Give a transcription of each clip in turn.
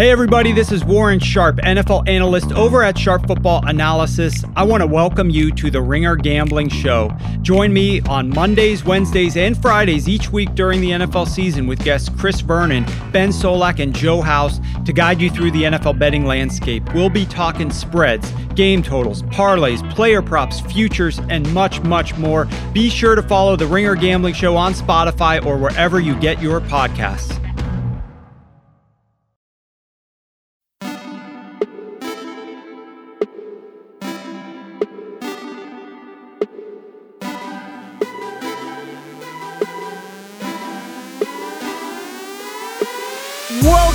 Hey, everybody, this is Warren Sharp, NFL analyst over at Sharp Football Analysis. I want to welcome you to the Ringer Gambling Show. Join me on Mondays, Wednesdays, and Fridays each week during the NFL season with guests Chris Vernon, Ben Solak, and Joe House to guide you through the NFL betting landscape. We'll be talking spreads, game totals, parlays, player props, futures, and much, much more. Be sure to follow the Ringer Gambling Show on Spotify or wherever you get your podcasts.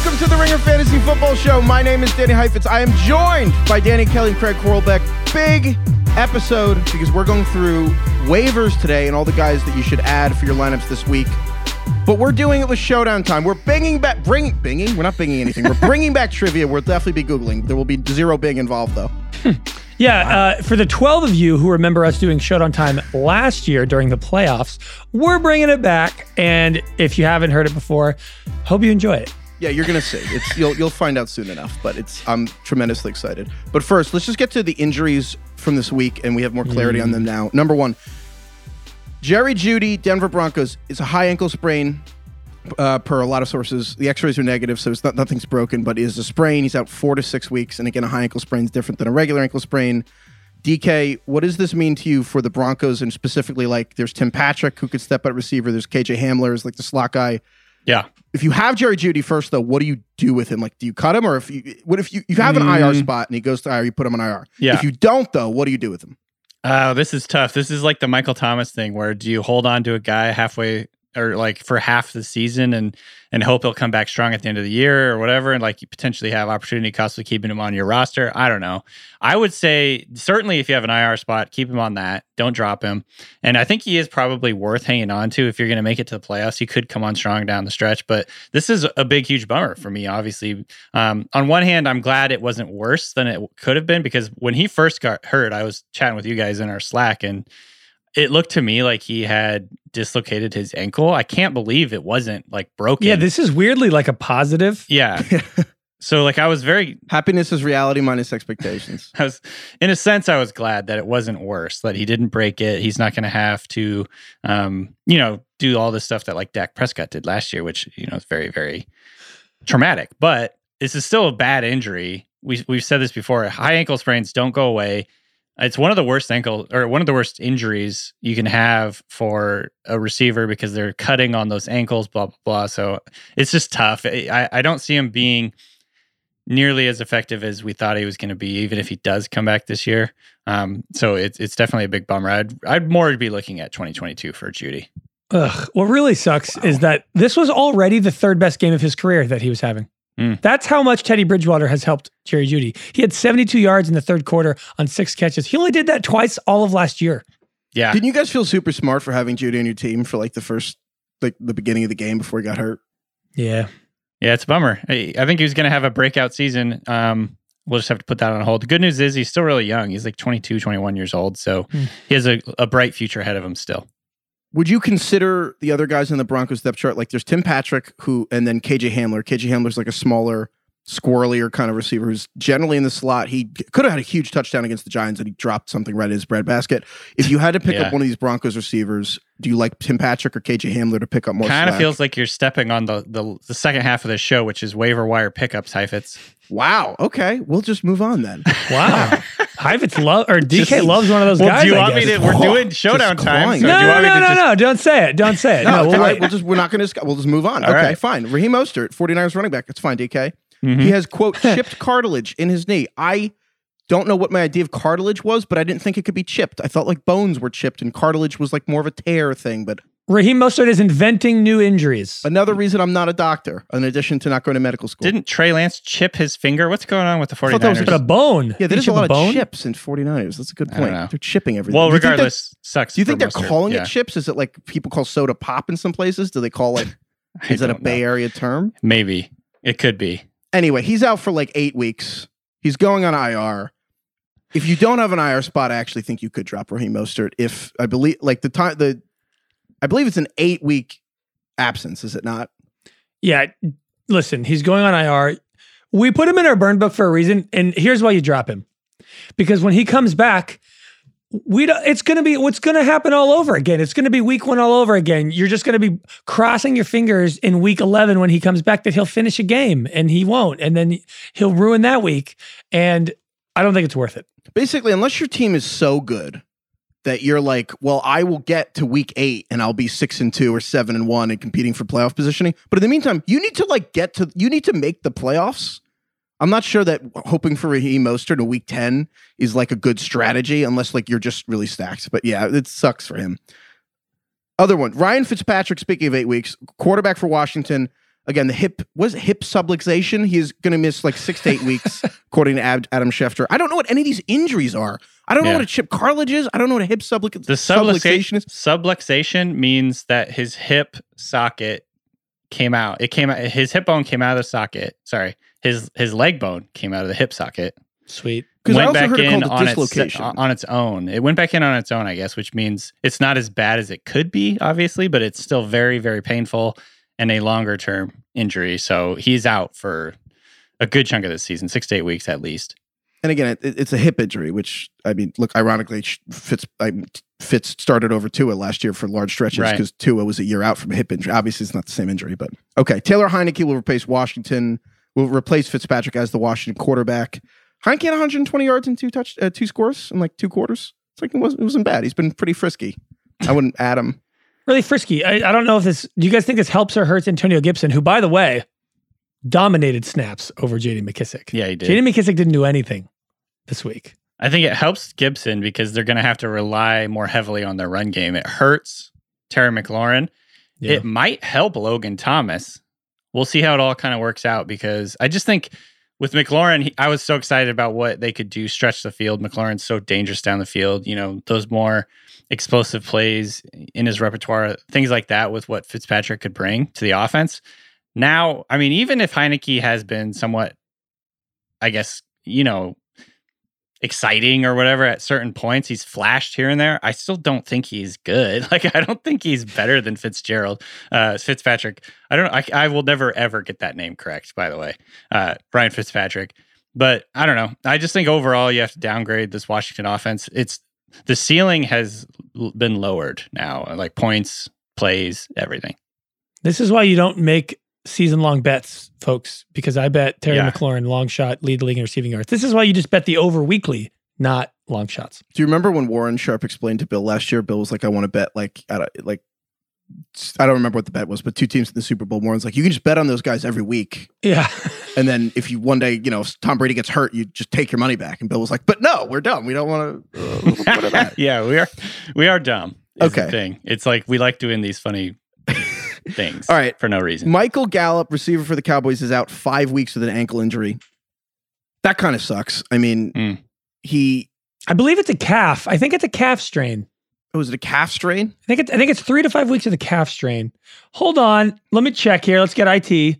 Welcome to the Ringer Fantasy Football Show. My name is Danny Heifetz. I am joined by Danny Kelly and Craig Horlbeck. Big episode because we're going through waivers today and all the guys that you should add for your lineups this week. But we're doing it with showdown time. We're binging back, bring, binging. We're not binging anything. We're bringing back trivia. We'll definitely be googling. There will be zero bing involved though. Yeah, uh, for the 12 of you who remember us doing Showdown Time last year during the playoffs, we're bringing it back. And if you haven't heard it before, hope you enjoy it. Yeah, you're gonna see. It's you'll you'll find out soon enough. But it's I'm tremendously excited. But first, let's just get to the injuries from this week, and we have more clarity on them now. Number one, Jerry Jeudy, Denver Broncos, is a high ankle sprain. Uh, per a lot of sources, the X-rays are negative, so it's not nothing's broken, but it is a sprain. He's out four to six weeks, and again, a high ankle sprain is different than a regular ankle sprain. DK, what does this mean to you for the Broncos, and specifically like there's Tim Patrick who could step at receiver, there's KJ Hamler is like the slot guy Yeah. if you have Jerry Jeudy first, though, what do you do with him? Like, do you cut him, or if you what if you you have an IR Mm. spot and he goes to IR, you put him on IR? Yeah. If you don't, though, what do you do with him? Oh, this is tough. This is like the Michael Thomas thing where do you hold on to a guy halfway or like for half the season and and hope he'll come back strong at the end of the year or whatever and like you potentially have opportunity cost of keeping him on your roster. I don't know. I would say certainly if you have an IR spot, keep him on that. Don't drop him. And I think he is probably worth hanging on to if you're going to make it to the playoffs. He could come on strong down the stretch, but this is a big huge bummer for me obviously. Um, on one hand, I'm glad it wasn't worse than it could have been because when he first got hurt, I was chatting with you guys in our Slack and it looked to me like he had dislocated his ankle. I can't believe it wasn't like broken. Yeah, this is weirdly like a positive. yeah. so like I was very Happiness is reality minus expectations. I was in a sense I was glad that it wasn't worse, that he didn't break it. He's not gonna have to um, you know, do all this stuff that like Dak Prescott did last year, which, you know, is very, very traumatic. But this is still a bad injury. We we've said this before. High ankle sprains don't go away. It's one of the worst ankle or one of the worst injuries you can have for a receiver because they're cutting on those ankles, blah blah blah. So it's just tough. I, I don't see him being nearly as effective as we thought he was going to be, even if he does come back this year. Um, so it's it's definitely a big bummer. I'd I'd more be looking at 2022 for Jeudy. Ugh. What really sucks is that this was already the third best game of his career that he was having. Mm. That's how much Teddy Bridgewater has helped Jerry Jeudy. He had 72 yards in the third quarter on six catches. He only did that twice all of last year. Yeah, Didn't you guys feel super smart for having Jeudy on your team for like the first, like the beginning of the game before he got hurt? Yeah. yeah, it's a bummer. I, I think he was going to have a breakout season. Um, we'll just have to put that on hold. The good news is he's still really young. He's like 22, 21 years old, so Hmm. he has a, a bright future ahead of him still. Would you consider the other guys in the Broncos depth chart? Like there's Tim Patrick, who, and then KJ Hamler. KJ Hamler's like a smaller, squirrelier kind of receiver who's generally in the slot. He could have had a huge touchdown against the Giants and he dropped something right in his breadbasket. If you had to pick Yeah. up one of these Broncos receivers, do you like Tim Patrick or KJ Hamler to pick up more? Kind of feels like you're stepping on the, the the second half of the show, which is waiver wire pickups. Heifetz. Wow. Okay, we'll just move on then. Wow. Heifetz love or DK Just- loves one of those Well, guys. do you I want me to? We're doing just showdown time. So No, do you no, me no, to no, just? no. Don't say it. Don't say it. No, No, we'll right, we'll just we're not going to we'll just move on. All okay, right. fine. Raheem Mostert, 49ers running back. That's fine, DK. Mhm. He has quote chipped cartilage in his knee. I don't know what my idea of cartilage was, but I didn't think it could be chipped. I thought like bones were chipped and cartilage was like more of a tear thing. But Raheem Mostert is inventing new injuries. another reason I'm not a doctor, in addition to not going to medical school. Didn't Trey Lance chip his finger? What's going on with the thought that was 49ers? But a bone. yeah, there's a chip lot bone? of chips in 49ers. That's a good point. They're chipping everything. well, Do that- regardless, sucks. Do you think they're Mostert. calling Yeah. it chips? Is it like people call soda pop in some places? Do they call it, is that a don't Bay know. Area term? Maybe it could be. Anyway, he's out for like eight weeks. He's going on IR. If you don't have an IR spot, I actually think you could drop Raheem Mostert. If I believe, like the time, the I believe it's an eight week absence, is it not? Yeah. Listen, he's going on IR. We put him in our burn book for a reason, and here's why you drop him. Because when he comes back, we don't, it's going to be what's going to happen all over again. It's going to be week 1 all over again. You're just going to be crossing your fingers in week 11 when he comes back that he'll finish a game and he won't and then he'll ruin that week and I don't think it's worth it. Basically, unless your team is so good that you're like, well, I will get to week eight and I'll be six and two or seven and one and competing for playoff positioning. But in the meantime, you need to like get to you need to make the playoffs. I'm not sure that hoping for Raheem Mostert in week 10 is like a good strategy unless like you're just really stacked. But yeah, it sucks for him. Other one, Ryan Fitzpatrick, speaking of eight weeks, quarterback for Washington. Again, the hip was hip subluxation. He's going to miss like six to eight weeks, according to Ad, Adam Schefter. I don't know what any of these injuries are. I don't know what a chip cartilage is. I don't know what a hip subluxation, The subluxation subluxation, is. subluxation means that his hip socket came out. It came out. His hip bone came out of the socket. Sorry, his his leg bone came out of the hip socket. Sweet. Because I went also back heard it in called a on its, on its own. It went back in on its own, I guess, which means it's not as bad as it could be, obviously, but it's still very, very painful and a longer term injury. So he's out for a good chunk of this season, six to eight weeks at least. and again, it, it's a hip injury, which I mean, look, ironically, Sh- Fitz I, Fitz started over Tua last year for large stretches Right. because Tua was a year out from a hip injury. Obviously, it's not the same injury, but okay. Taylor Heinicke will replace Washington. Will replace Fitzpatrick as the Washington quarterback. Heinicke had 120 yards and two touch, uh, two scores in like two quarters. It's like it wasn't, it wasn't bad. He's been pretty frisky. I wouldn't add him. Really frisky. I, I don't know if this, do you guys think this helps or hurts Antonio Gibson, who, by the way, dominated snaps over JD McKissic? Yeah, he did. JD McKissic didn't do anything this week. I think it helps Gibson because they're going to have to rely more heavily on their run game. It hurts Terry McLaurin. Yeah. It might help Logan Thomas. We'll see how it all kind of works out because I just think with McLaurin, he, I was so excited about what they could do stretch the field. McLaurin's so dangerous down the field. You know, those more explosive plays in his repertoire, things like that with what Fitzpatrick could bring to the offense. Now, I mean, even if Heinicke has been somewhat, I guess, you know, exciting or whatever at certain points. He's flashed here and there. I still don't think he's good. Like I don't think he's better than Fitzgerald, uh, Fitzpatrick. I don't. I, I will never ever get that name correct. By the way, uh, Ryan Fitzpatrick. But I don't know. I just think overall you have to downgrade this Washington offense. It's the ceiling has been lowered now, like points, plays, everything. This is why you don't make season long bets, folks, because I bet Terry Yeah. McLaurin long shot lead the league in receiving yards. This is why you just bet the over weekly, not long shots. Do you remember when Warren Sharp explained to Bill last year? Bill was like, "I want to bet like I don't, like I don't remember what the bet was, but two teams in the Super Bowl. Warren's like, you can just bet on those guys every week, Yeah. and then if you one day, you know, if Tom Brady gets hurt, you just take your money back." And Bill was like, "But no, we're done. We don't want to." Uh, what of that? yeah, we are we are dumb. Okay. thing. It's like we like doing these funny things. All right. for no reason. Michael Gallup, receiver for the Cowboys, is out five weeks with an ankle injury. That kind of sucks. I mean, Mm. he I believe it's a calf. I think it's a calf strain. was it a calf strain? I think it's, I think it's three to five weeks of the calf strain. Hold on. Let me check here. Let's get IT.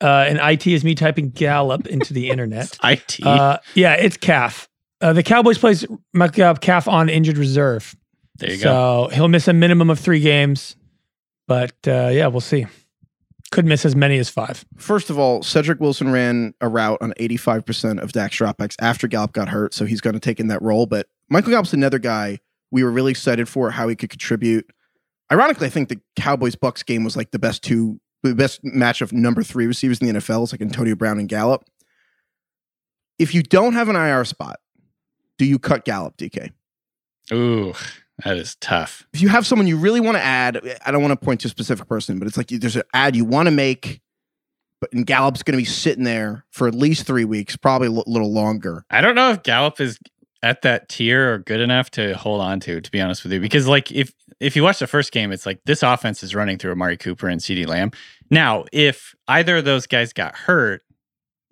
Uh, and IT is me typing Gallup into the internet. IT. Uh, yeah, it's calf. Uh, the Cowboys plays Michael Gallup calf on injured reserve. there you so go. So he'll miss a minimum of three games. But uh, yeah, we'll see. Could miss as many as five. First of all, Cedric Wilson ran a route on 85% of Dak's dropbacks after Gallup got hurt, so he's going to take in that role. But Michael Gallup's another guy we were really excited for how he could contribute. Ironically, I think the Cowboys Bucks game was like the best two, the best match of number three receivers in the NFL. It's like Antonio Brown and Gallup. If you don't have an IR spot, do you cut Gallup, DK? Ooh, that is tough. If you have someone you really want to add, I don't want to point to a specific person, but it's like there's an ad you want to make, but and Gallup's going to be sitting there for at least three weeks, probably a little longer. I don't know if Gallup is at that tier or good enough to hold on to, to be honest with you. Because like if if you watch the first game, it's like this offense is running through Amari Cooper and CeeDee Lamb. Now, if either of those guys got hurt,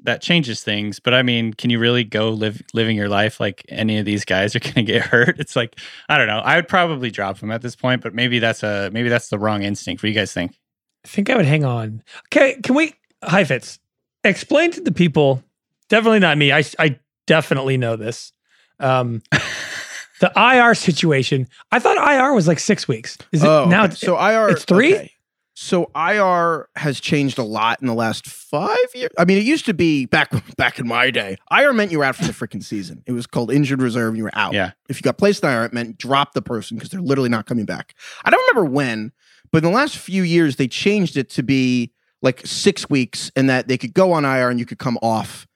that changes things. But I mean, can you really go live living your life like any of these guys are going to get hurt? It's like I don't know. I would probably drop him at this point, but maybe that's a maybe that's the wrong instinct. What do you guys think? I think I would hang on. Okay, can we, Heifetz, explain to the people, definitely not me. I, I definitely know this. Um, the IR situation. I thought IR was like six weeks. Is it now? okay. So IR. it's three? okay. So IR has changed a lot in the last five years. I mean, it used to be back back in my day. IR meant you were out for the freaking season. It was called injured reserve, and you were out. Yeah. If you got placed in IR, it meant drop the person because they're literally not coming back. I don't remember when, but in the last few years they changed it to be like six weeks, and that they could go on IR and you could come off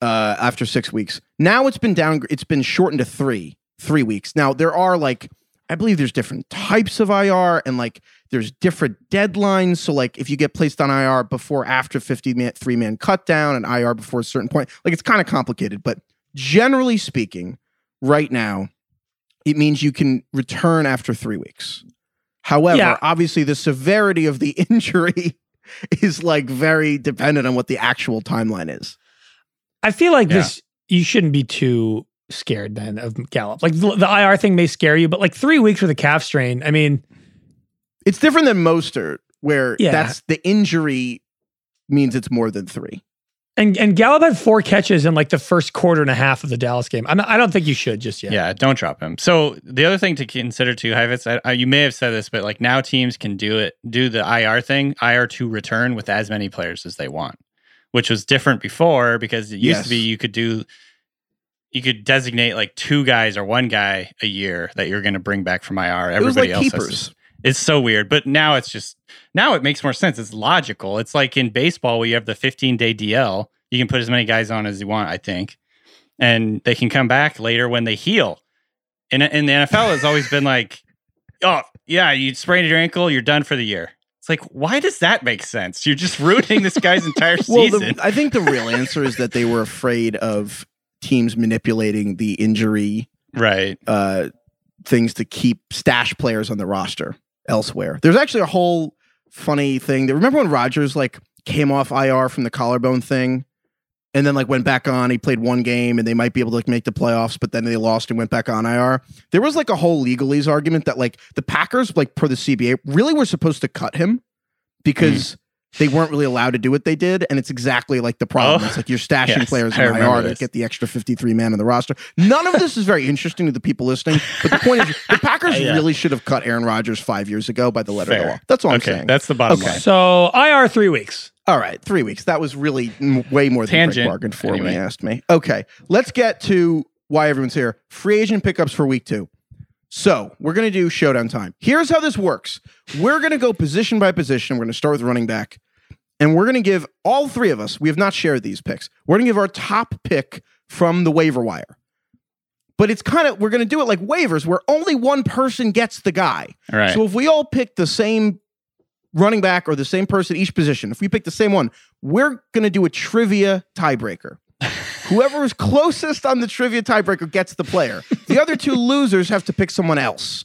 uh, after six weeks. Now it's been down. It's been shortened to three three weeks. Now there are like I believe there's different types of IR and like there's different deadlines. So like if you get placed on IR before after 50 man three man cut down and IR before a certain point, like it's kind of complicated. But generally speaking, right now, it means you can return after three weeks. However, Yeah. obviously the severity of the injury is like very dependent on what the actual timeline is. I feel like Yeah. this you shouldn't be too scared then of Gallup. Like the, the IR thing may scare you, but like three weeks with a calf strain. I mean, It's different than Mostert, where Yeah. that's the injury means it's more than three. and and Gallup had four catches in like the first quarter and a half of the Dallas game. I'm not, I don't think you should just yet. Yeah, don't drop him. So the other thing to consider too, Heifetz, I, I, you may have said this, but like now teams can do it, do the IR thing, IR to return with as many players as they want, which was different before because it used Yes. to be you could do, you could designate like two guys or one guy a year that you're going to bring back from IR. It was Everybody like else has keepers. It's so weird, but now it's just now it makes more sense. It's logical. It's like in baseball where you have the 15 day DL. You can put as many guys on as you want, I think, and they can come back later when they heal. And in the NFL, has always been like, oh yeah, you sprained your ankle, you're done for the year. It's like, why does that make sense? You're just ruining this guy's entire Well, season. the, I think the real answer is that they were afraid of teams manipulating the injury right. uh, things to keep stash players on the roster elsewhere. There's actually a whole funny thing. Remember when Rodgers like came off IR from the collarbone thing, and then like went back on. He played one game, and they might be able to like make the playoffs, but then they lost and went back on IR. There was like a whole legalese argument that like the Packers, like per the CBA, really were supposed to cut him because. Hmm. They weren't really allowed to do what they did, and it's exactly like the problem. Oh. It's like you're stashing Yes, players I in remember IR to get the extra 53 man in the roster. None of this is very interesting to the people listening, but the point is, the Packers Yeah. really should have cut Aaron Rodgers five years ago by the letter of the law. That's all I'm saying. that's the bottom Okay. line. So IR three weeks. All right, three weeks. That was really m- way more than Tangent, Greg bargained for when anyway. he asked me. Okay, let's get to why everyone's here. Free agent pickups for week two. So we're gonna do showdown time. Here's how this works. We're gonna go position by position. We're gonna start with running back, and we're gonna give all three of us. We have not shared these picks. We're gonna give our top pick from the waiver wire. But it's kind of we're gonna do it like waivers, where only one person gets the guy. All right. So if we all pick the same running back or the same person each position, if we pick the same one, we're going to do a trivia tiebreaker. Whoever is closest on the trivia tiebreaker gets the player. The other two losers have to pick someone else.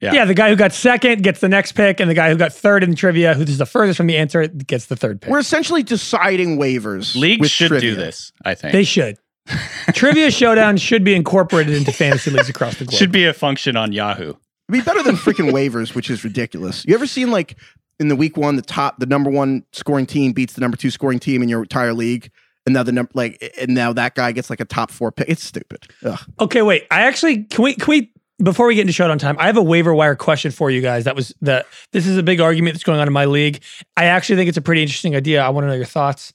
Yeah. Yeah. the guy who got second gets the next pick, and the guy who got third in trivia, who's the furthest from the answer, gets the third pick. We're essentially deciding waivers. Leagues with should trivia. do this. I think they should. trivia showdown should be incorporated into fantasy leagues across the globe. should be a function on Yahoo. It'd be better than freaking waivers, which is ridiculous. You ever seen like in the week one, the top, the number one scoring team beats the number two scoring team in your entire league, and now the number like, and now that guy gets like a top four pick. It's stupid. Ugh. Okay, wait. I actually can we can we before we get into showdown time, I have a waiver wire question for you guys. That was the this is a big argument that's going on in my league. I actually think it's a pretty interesting idea. I want to know your thoughts.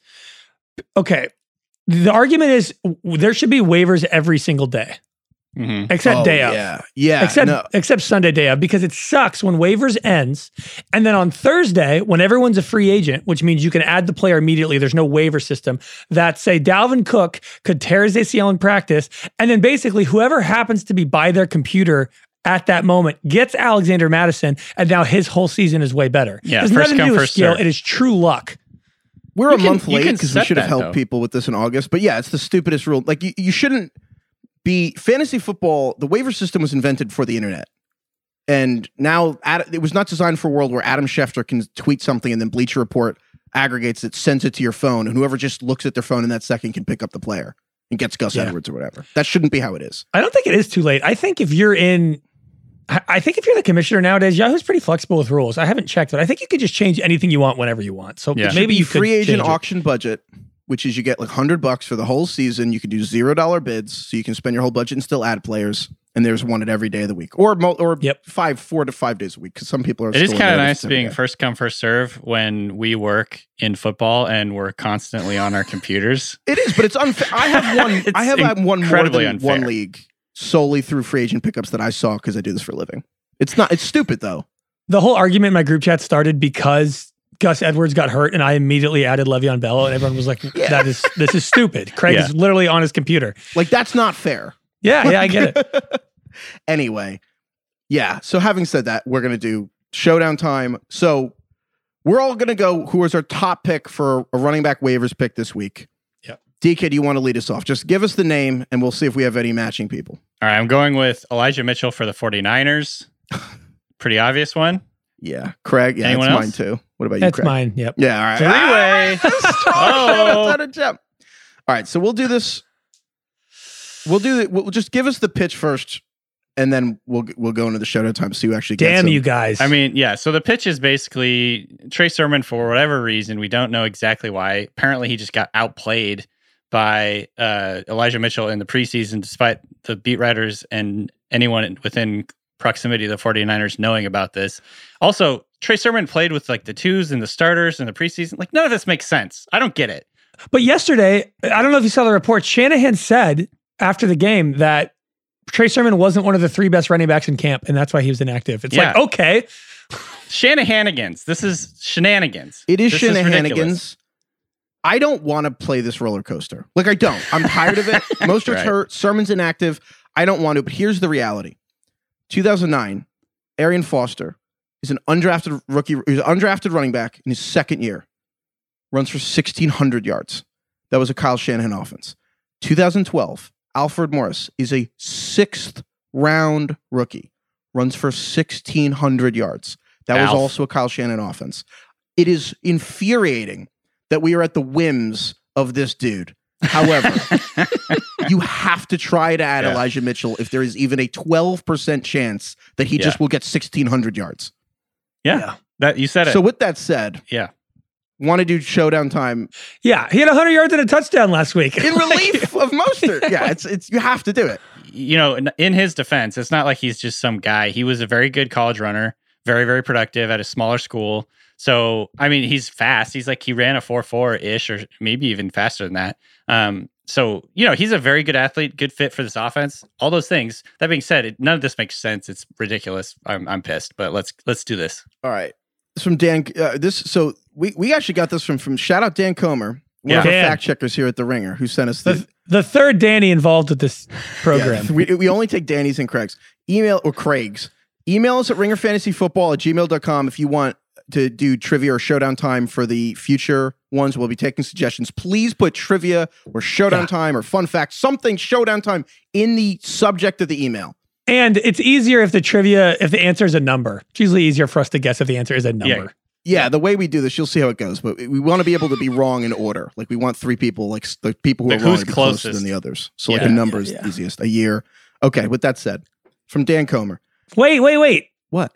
Okay. The argument is there should be waivers every single day, Mhm. except Oh, day of. Yeah, yeah. except no. except Sunday day of because it sucks when waivers ends, and then on Thursday when everyone's a free agent, which means you can add the player immediately. There's no waiver system. That say Dalvin Cook could tear his ACL in practice, and then basically whoever happens to be by their computer. At that moment, gets Alexander Mattison, and now his whole season is way better. Yeah, There's first nothing to come, do with first skill. serve. It is true luck. We're You a can- month late because we should have helped though. people with this in August. But yeah, it's the stupidest rule. Like you, you shouldn't be fantasy football. The waiver system was invented for the internet, and now it was not designed for a world where Adam Schefter can tweet something and then Bleacher Report aggregates it, sends it to your phone, and whoever just looks at their phone in that second can pick up the player and gets Gus Yeah. Edwards or whatever. That shouldn't be how it is. I don't think it is too late. I think if you're in, I- I think if you're the commissioner nowadays, Yahoo's pretty flexible with rules. I haven't checked, but I think you could just change anything you want whenever you want. So Yeah. Maybe be you could free agent change it. auction budget, which is you get like hundred bucks for the whole season. You can do zero dollar bids, so you can spend your whole budget and still add players. and there's one at every day of the week, or mo- or Yep. five, four to five days a week, because some people are. It is still in kind of nice being day. first come first serve when we work in football and we're constantly on our computers. It is, but it's unfair. I have one. I have had one more incredibly than one league solely through free agent pickups that I saw because I do this for a living. It's not. It's stupid though. The whole argument in my group chat started because Gus Edwards got hurt, and I immediately added Le'Veon Bell, and everyone was like, Yeah. "That is this is stupid." Craig Yeah. is literally on his computer. Like that's not fair. Yeah, yeah, I get it. anyway, yeah. So having said that, we're gonna do showdown time. So we're all gonna go. Who is our top pick for a running back waivers pick this week? Yep. DK, do you want to lead us off? Just give us the name, and we'll see if we have any matching people. All right, I'm going with Elijah Mitchell for the 49ers. Pretty obvious one. Yeah, Craig. Yeah, Anyone that's mine too. What about you, That's Craig? mine. Yep. Yeah, all right. Three-way. oh. Oh. All right, so we'll do this. We'll do it. We'll just give us the pitch first, and then we'll we'll go into the showdown time. So you actually get Damn some- you guys. I mean, yeah. So the pitch is basically Trey Sermon for whatever reason. We don't know exactly why. Apparently, he just got outplayed by uh, Elijah Mitchell in the preseason, despite the beat writers and anyone within proximity of the 49ers knowing about this. Also, Trey Sermon played with like the twos and the starters in the preseason. Like, none of this makes sense. I don't get it. But yesterday, I don't know if you saw the report. Shanahan said after the game that Trey Sermon wasn't one of the three best running backs in camp, and that's why he was inactive. It's like, okay, Shanahanigans. This is shenanigans. It is This ridiculous. shenanigans. I don't want to play this roller coaster. Like I don't. I'm tired of it. Mostert Right. hurt. Sermon's inactive. I don't want to. But here's the reality: 2009, Arian Foster is an undrafted rookie. He's an undrafted running back in his second year. Runs for 1,600 yards. That was a Kyle Shanahan offense. 2012, Alfred Morris is a sixth round rookie. Runs for 1,600 yards. That was also a Kyle Shanahan offense. It is infuriating that we are at the whims of this dude. However, you have to try to add Yeah. Elijah Mitchell if there is even a 12% chance that he Yeah. just will get 1,600 yards. yeah, Yeah. that you said it. So, with that said, yeah. want to do showdown time yeah, he had 100 yards and a touchdown last week. in relief of Mostert. Yeah, it's it's you have to do it. you know, in- in his defense, it's not like he's just some guy. He was a very good college runner, very, very productive at a smaller school. So, I mean, he's fast. He's like, he ran a 4 4 ish, or maybe even faster than that. Um, so, you know, he's a very good athlete, good fit for this offense, all those things. That being said, it, none of this makes sense. It's ridiculous. I'm, I'm pissed, but let's, let's do this. All right. This from Dan. Uh, this so we we actually got this from from shout out Dan Comer, one of Yeah. our Dan. fact checkers here at the Ringer, who sent us the, the, the third Danny involved with this program. Yeah, we, we only take Danny's and Craig's. Email or Craig's. Email us at ringerfantasyfootball at gmail.com if you want to do trivia or showdown time for the future ones. We'll be taking suggestions. Please put trivia or showdown Yeah. time or fun fact, something showdown time in the subject of the email. And it's easier if the trivia, if the answer is a number. It's usually easier for us to guess if the answer is a number. Yeah, the way we do this, you'll see how it goes. But we want to be able to be wrong in order. Like we want three people, like the people who Like are wrong who's to be closer closest? than the others. So like a number is yeah, the yeah. easiest. A year. Okay. With that said, from Dan Comer. Wait, wait, wait. What?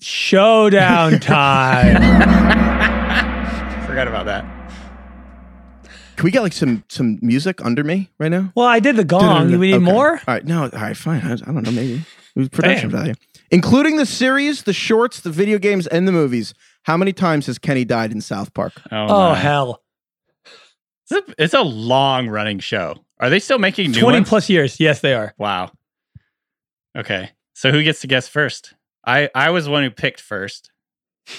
Showdown time. Forgot about that. Can we get like some some music under me right now? well, I did the gong. Do we need Okay. more? All right, no, all right, fine. I, I don't know, maybe It was production value, including the series, the shorts, the video games, and the movies. How many times has Kenny died in South Park? Oh, Oh, hell. It's a, it's a long running show. Are they still making new 20 ones? plus years. Yes, they are. Wow. Okay. So who gets to guess first? I I was the one who picked first.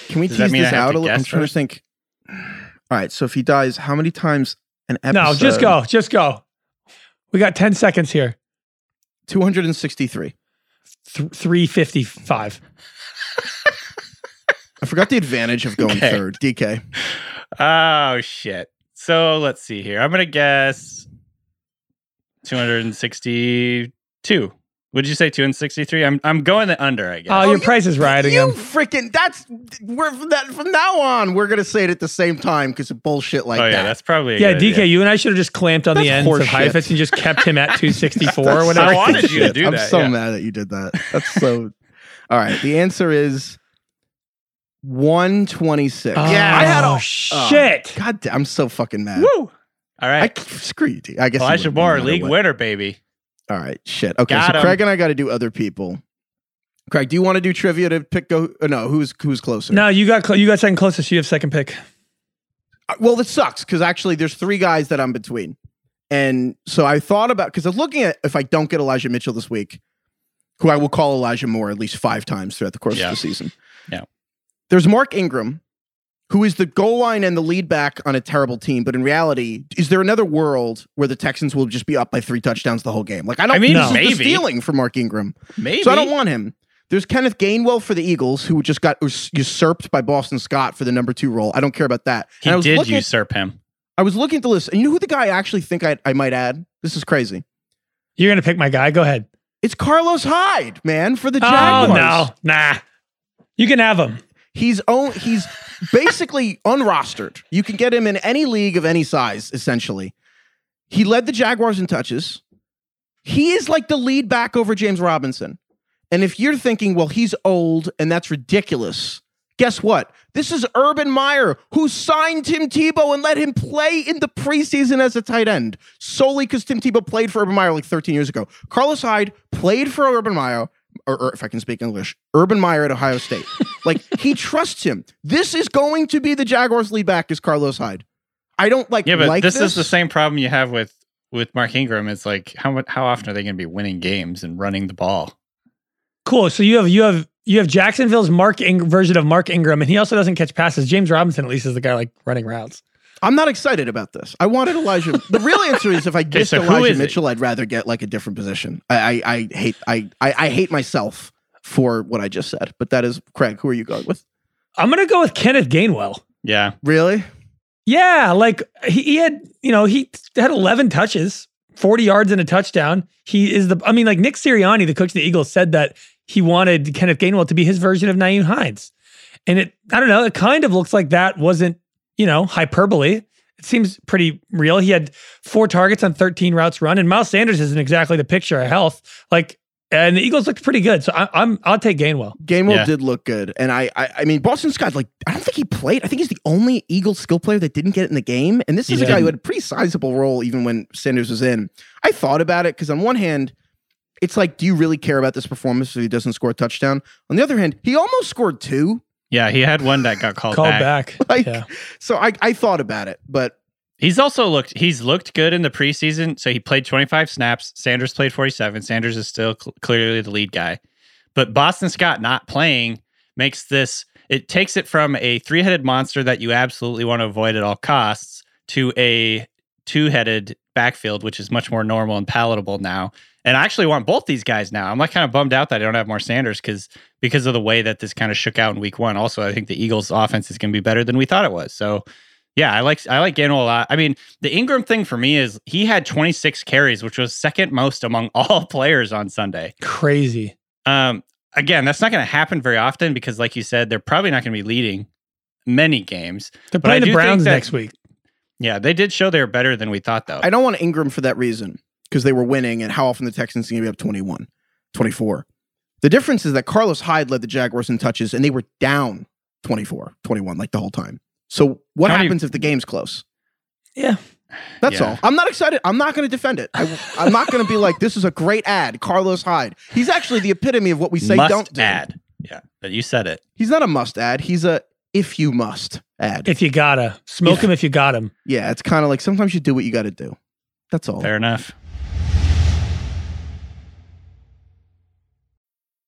Can we Does that tease this out to a little? I'm trying first? to think. All right, so if he dies, how many times an episode? No, just go. Just go. We got 10 seconds here. Two hundred and sixty-three. Th- 355. I forgot the advantage of going Okay. third. DK. Oh shit. So let's see here. I'm gonna guess 262. Would you say 263? I'm I'm going the under, I guess. Oh, Oh, your you- price is right you again. freaking that's we're from that from now on we're gonna say it at the same time because of bullshit like oh yeah, that. that's probably a Yeah, good DK, idea. you and I should have just clamped on the That's ends of horseshit. Heifetz and just kept him at 264 or whatever. I wanted you to shit. do I'm that, so yeah. mad that you did that. That's so. All right, the answer is one twenty-six. Oh, yeah, I had a shit. Oh, God, damn, I'm so fucking mad. Woo. All right. I right. screw you. D. I guess you Elijah wouldn't Moore, league what. winner, baby. All right, shit. Okay, Got so him. Craig and I got to do other people. Craig, do you want to do trivia to pick go? uh, No, who's who's closer? No, you got cl- you got second closest. You have second pick. Uh, Well, this sucks because actually there's three guys that I'm between. And so I thought about because I was looking at if I don't get Elijah Mitchell this week, who I will call Elijah Moore at least five times throughout the course Yeah. of the season. Yeah. There's Mark Ingram, who is the goal line and the lead back on a terrible team. But in reality, is there another world where the Texans will just be up by three touchdowns the whole game? Like I don't I mean, this is maybe. stealing for Mark Ingram. Maybe. So I don't want him. There's Kenneth Gainwell for the Eagles, who just got us- usurped by Boston Scott for the number two role. I don't care about that. He And I was did looking at- usurp him. I was looking at the list, and you know who the guy I actually think I, I might add? This is crazy. You're gonna pick my guy. Go ahead. It's Carlos Hyde, man, for the oh, Jaguars. Oh no, nah. You can have him. He's own, he's basically unrostered. You can get him in any league of any size, essentially. He led the Jaguars in touches. He is like the lead back over James Robinson. And if you're thinking, well, he's old and that's ridiculous, guess what? This is Urban Meyer who signed Tim Tebow and let him play in the preseason as a tight end solely because Tim Tebow played for Urban Meyer like 13 years ago. Carlos Hyde played for Urban Meyer, or, or if I can speak English, Urban Meyer at Ohio State. like he trusts him. This is going to be the Jaguars lead back is Carlos Hyde. I don't like Yeah, but like this, is the same problem you have with with Mark Ingram. It's like how how often are they going to be winning games and running the ball? Cool. So you have you have you have Jacksonville's Mark Ing- version of Mark Ingram, and he also doesn't catch passes. James Robinson at least is the guy like running routes. I'm not excited about this. I wanted Elijah. the real answer is if I get so Elijah is it? Mitchell, I'd rather get like a different position. I, I, I hate I, I I hate myself for what I just said. But that is Craig. Who are you going with? I'm gonna go with Kenneth Gainwell. Yeah, Really? Yeah, like he, he had, you know, he had 11 touches, 40 yards and a touchdown. He is the, I mean, like Nick Sirianni, the coach of the Eagles, said that he wanted Kenneth Gainwell to be his version of Nyheim Hines. And it, I don't know, it kind of looks like that wasn't, you know, hyperbole. It seems pretty real. He had four targets on 13 routes run, and Miles Sanders isn't exactly the picture of health. Like, and the Eagles looked pretty good. So I, I'm, I'll take Gainwell. Gainwell Yeah. did look good, and I, I, I mean, Boston Scott. Like, I don't think he played. I think he's the only Eagles skill player that didn't get in the game. And this is He a guy who had a pretty sizable role even when Sanders was in. I thought about it because on one hand, it's like, do you really care about this performance if he doesn't score a touchdown? On the other hand, he almost scored two. Yeah. He had one that got called, Called back. back. Like, yeah. so I, I thought about it, but He's also looked. He's looked good in the preseason. So he played 25 snaps. Sanders played 47. Sanders is still cl- clearly the lead guy, but Boston Scott not playing makes this. It takes it from a three-headed monster that you absolutely want to avoid at all costs to a two-headed backfield, which is much more normal and palatable now. And I actually want both these guys now. I'm like kind of bummed out that I don't have more Sanders because because of the way that this kind of shook out in week one. Also, I think the Eagles' offense is going to be better than we thought it was. So, yeah, I like I like Gano a lot. I mean, the Ingram thing for me is he had 26 carries, which was second most among all players on Sunday. Crazy. Um, again, that's not going to happen very often because, like you said, they're probably not going to be leading many games. They're playing do the Browns that- next week. Yeah, they did show they were better than we thought, though. I don't want Ingram for that reason because they were winning, and how often the Texans are going to be up 21, 24. The difference is that Carlos Hyde led the Jaguars in touches, and they were down 24, 21, like the whole time. So what How many- happens if the game's close? Yeah. That's Yeah. all. I'm not excited. I'm not going to defend it. I, am not going to be like, this is a great ad, Carlos Hyde. He's actually the epitome of what we say Must don't do. add. Yeah, but you said it. He's not a must add. He's a if you must add. If you gotta smoke Yeah. him, if you got him. yeah, it's kind of like sometimes you do what you got to do. That's all. Fair enough.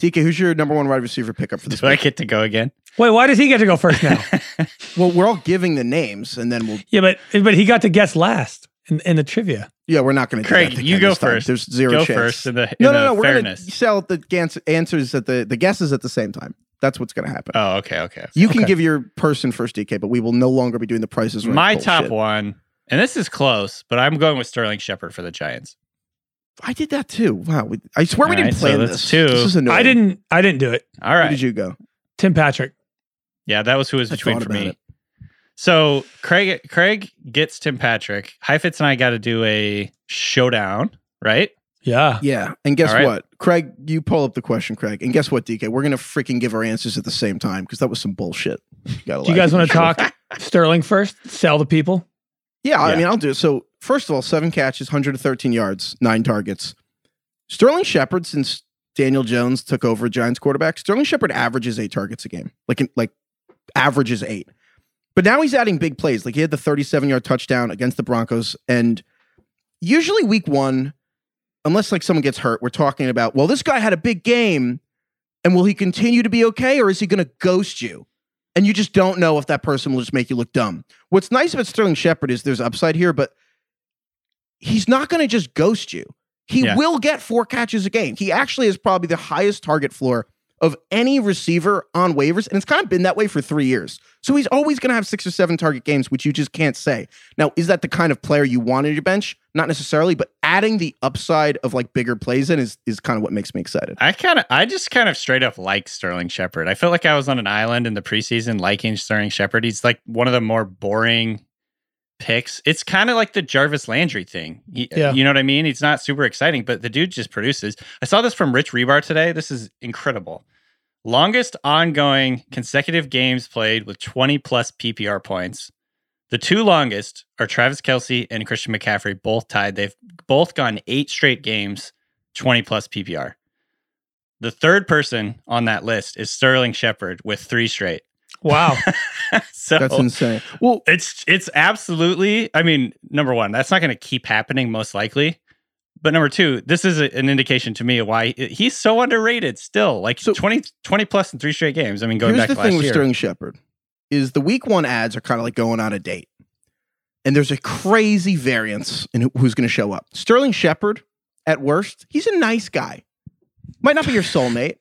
DK, who's your number one wide receiver pickup for this Do I get to go again? Wait, why does he get to go first now? Well, we're all giving the names, and then we'll. yeah, but but he got to guess last in, in the trivia. Yeah, we're not going to. Craig, you go first. There's zero go chance. first in the, in no, no, the no. We're going to sell the gans- answers at the the guesses at the same time. That's what's going to happen. Oh, okay, okay. you can okay. give your person first, DK, but we will no longer be doing the prices. Right My bullshit. top one, and this is close, but I'm going with Sterling Shepard for the Giants. I did that too. Wow. I swear we didn't right, so plan that's this. two. This is annoying. I didn't. I didn't do it. All right. Where did you go? Tim Patrick. Yeah, that was who was I between for me. it. So Craig Craig gets Tim Patrick. Heifetz and I got to do a showdown, right? Yeah. Yeah. And guess All right. what? Craig, you pull up the question, Craig. And guess what, DK? We're gonna freaking give our answers at the same time because that was some bullshit. Gotta Do you guys want to talk Sterling first? Sell the people. Yeah, I mean, I'll do it. So, first of all, seven catches, 113 yards, nine targets. Sterling Shepard, since Daniel Jones took over Giants quarterback, Sterling Shepard averages eight targets a game, like like averages eight. But now he's adding big plays. Like he had the 37 yard touchdown against the Broncos, and usually week one, unless like someone gets hurt, we're talking about well, this guy had a big game, and will he continue to be okay, or is he going to ghost you? And you just don't know if that person will just make you look dumb. What's nice about Sterling Shepard is there's upside here, but he's not going to just ghost you. He Yeah. will get four catches a game. He actually is probably the highest target floor of any receiver on waivers, and it's kind of been that way for three years. So he's always going to have six or seven target games, which you just can't say. Now, is that the kind of player you want on your bench? Not necessarily, but adding the upside of like bigger plays in is is kind of what makes me excited. I kind of, I just kind of straight up like Sterling Shepard. I felt like I was on an island in the preseason liking Sterling Shepard. He's like one of the more boring picks. It's kind of like the Jarvis Landry thing. He- uh, Yeah. You know what I mean? It's not super exciting, but the dude just produces. I saw this from Rich Hribar today. This is incredible. Longest ongoing consecutive games played with 20 plus PPR points. The two longest are Travis Kelce and Christian McCaffrey, both tied. They've both gone eight straight games, 20 plus PPR. The third person on that list is Sterling Shepard with three straight. Wow. so That's insane. Well, it's it's absolutely. I mean, number one, that's not going to keep happening most likely. But number two, this is a- an indication to me of why he's so underrated still. Like So- 20, 20 plus in three straight games. I mean, going Here's back the to thing last with year. Sterling Shepard is the week one ads are kind of like going on a date, and there's a crazy variance in who's going to show up. Sterling Shepard, at worst, he's a nice guy. Might not be your soulmate,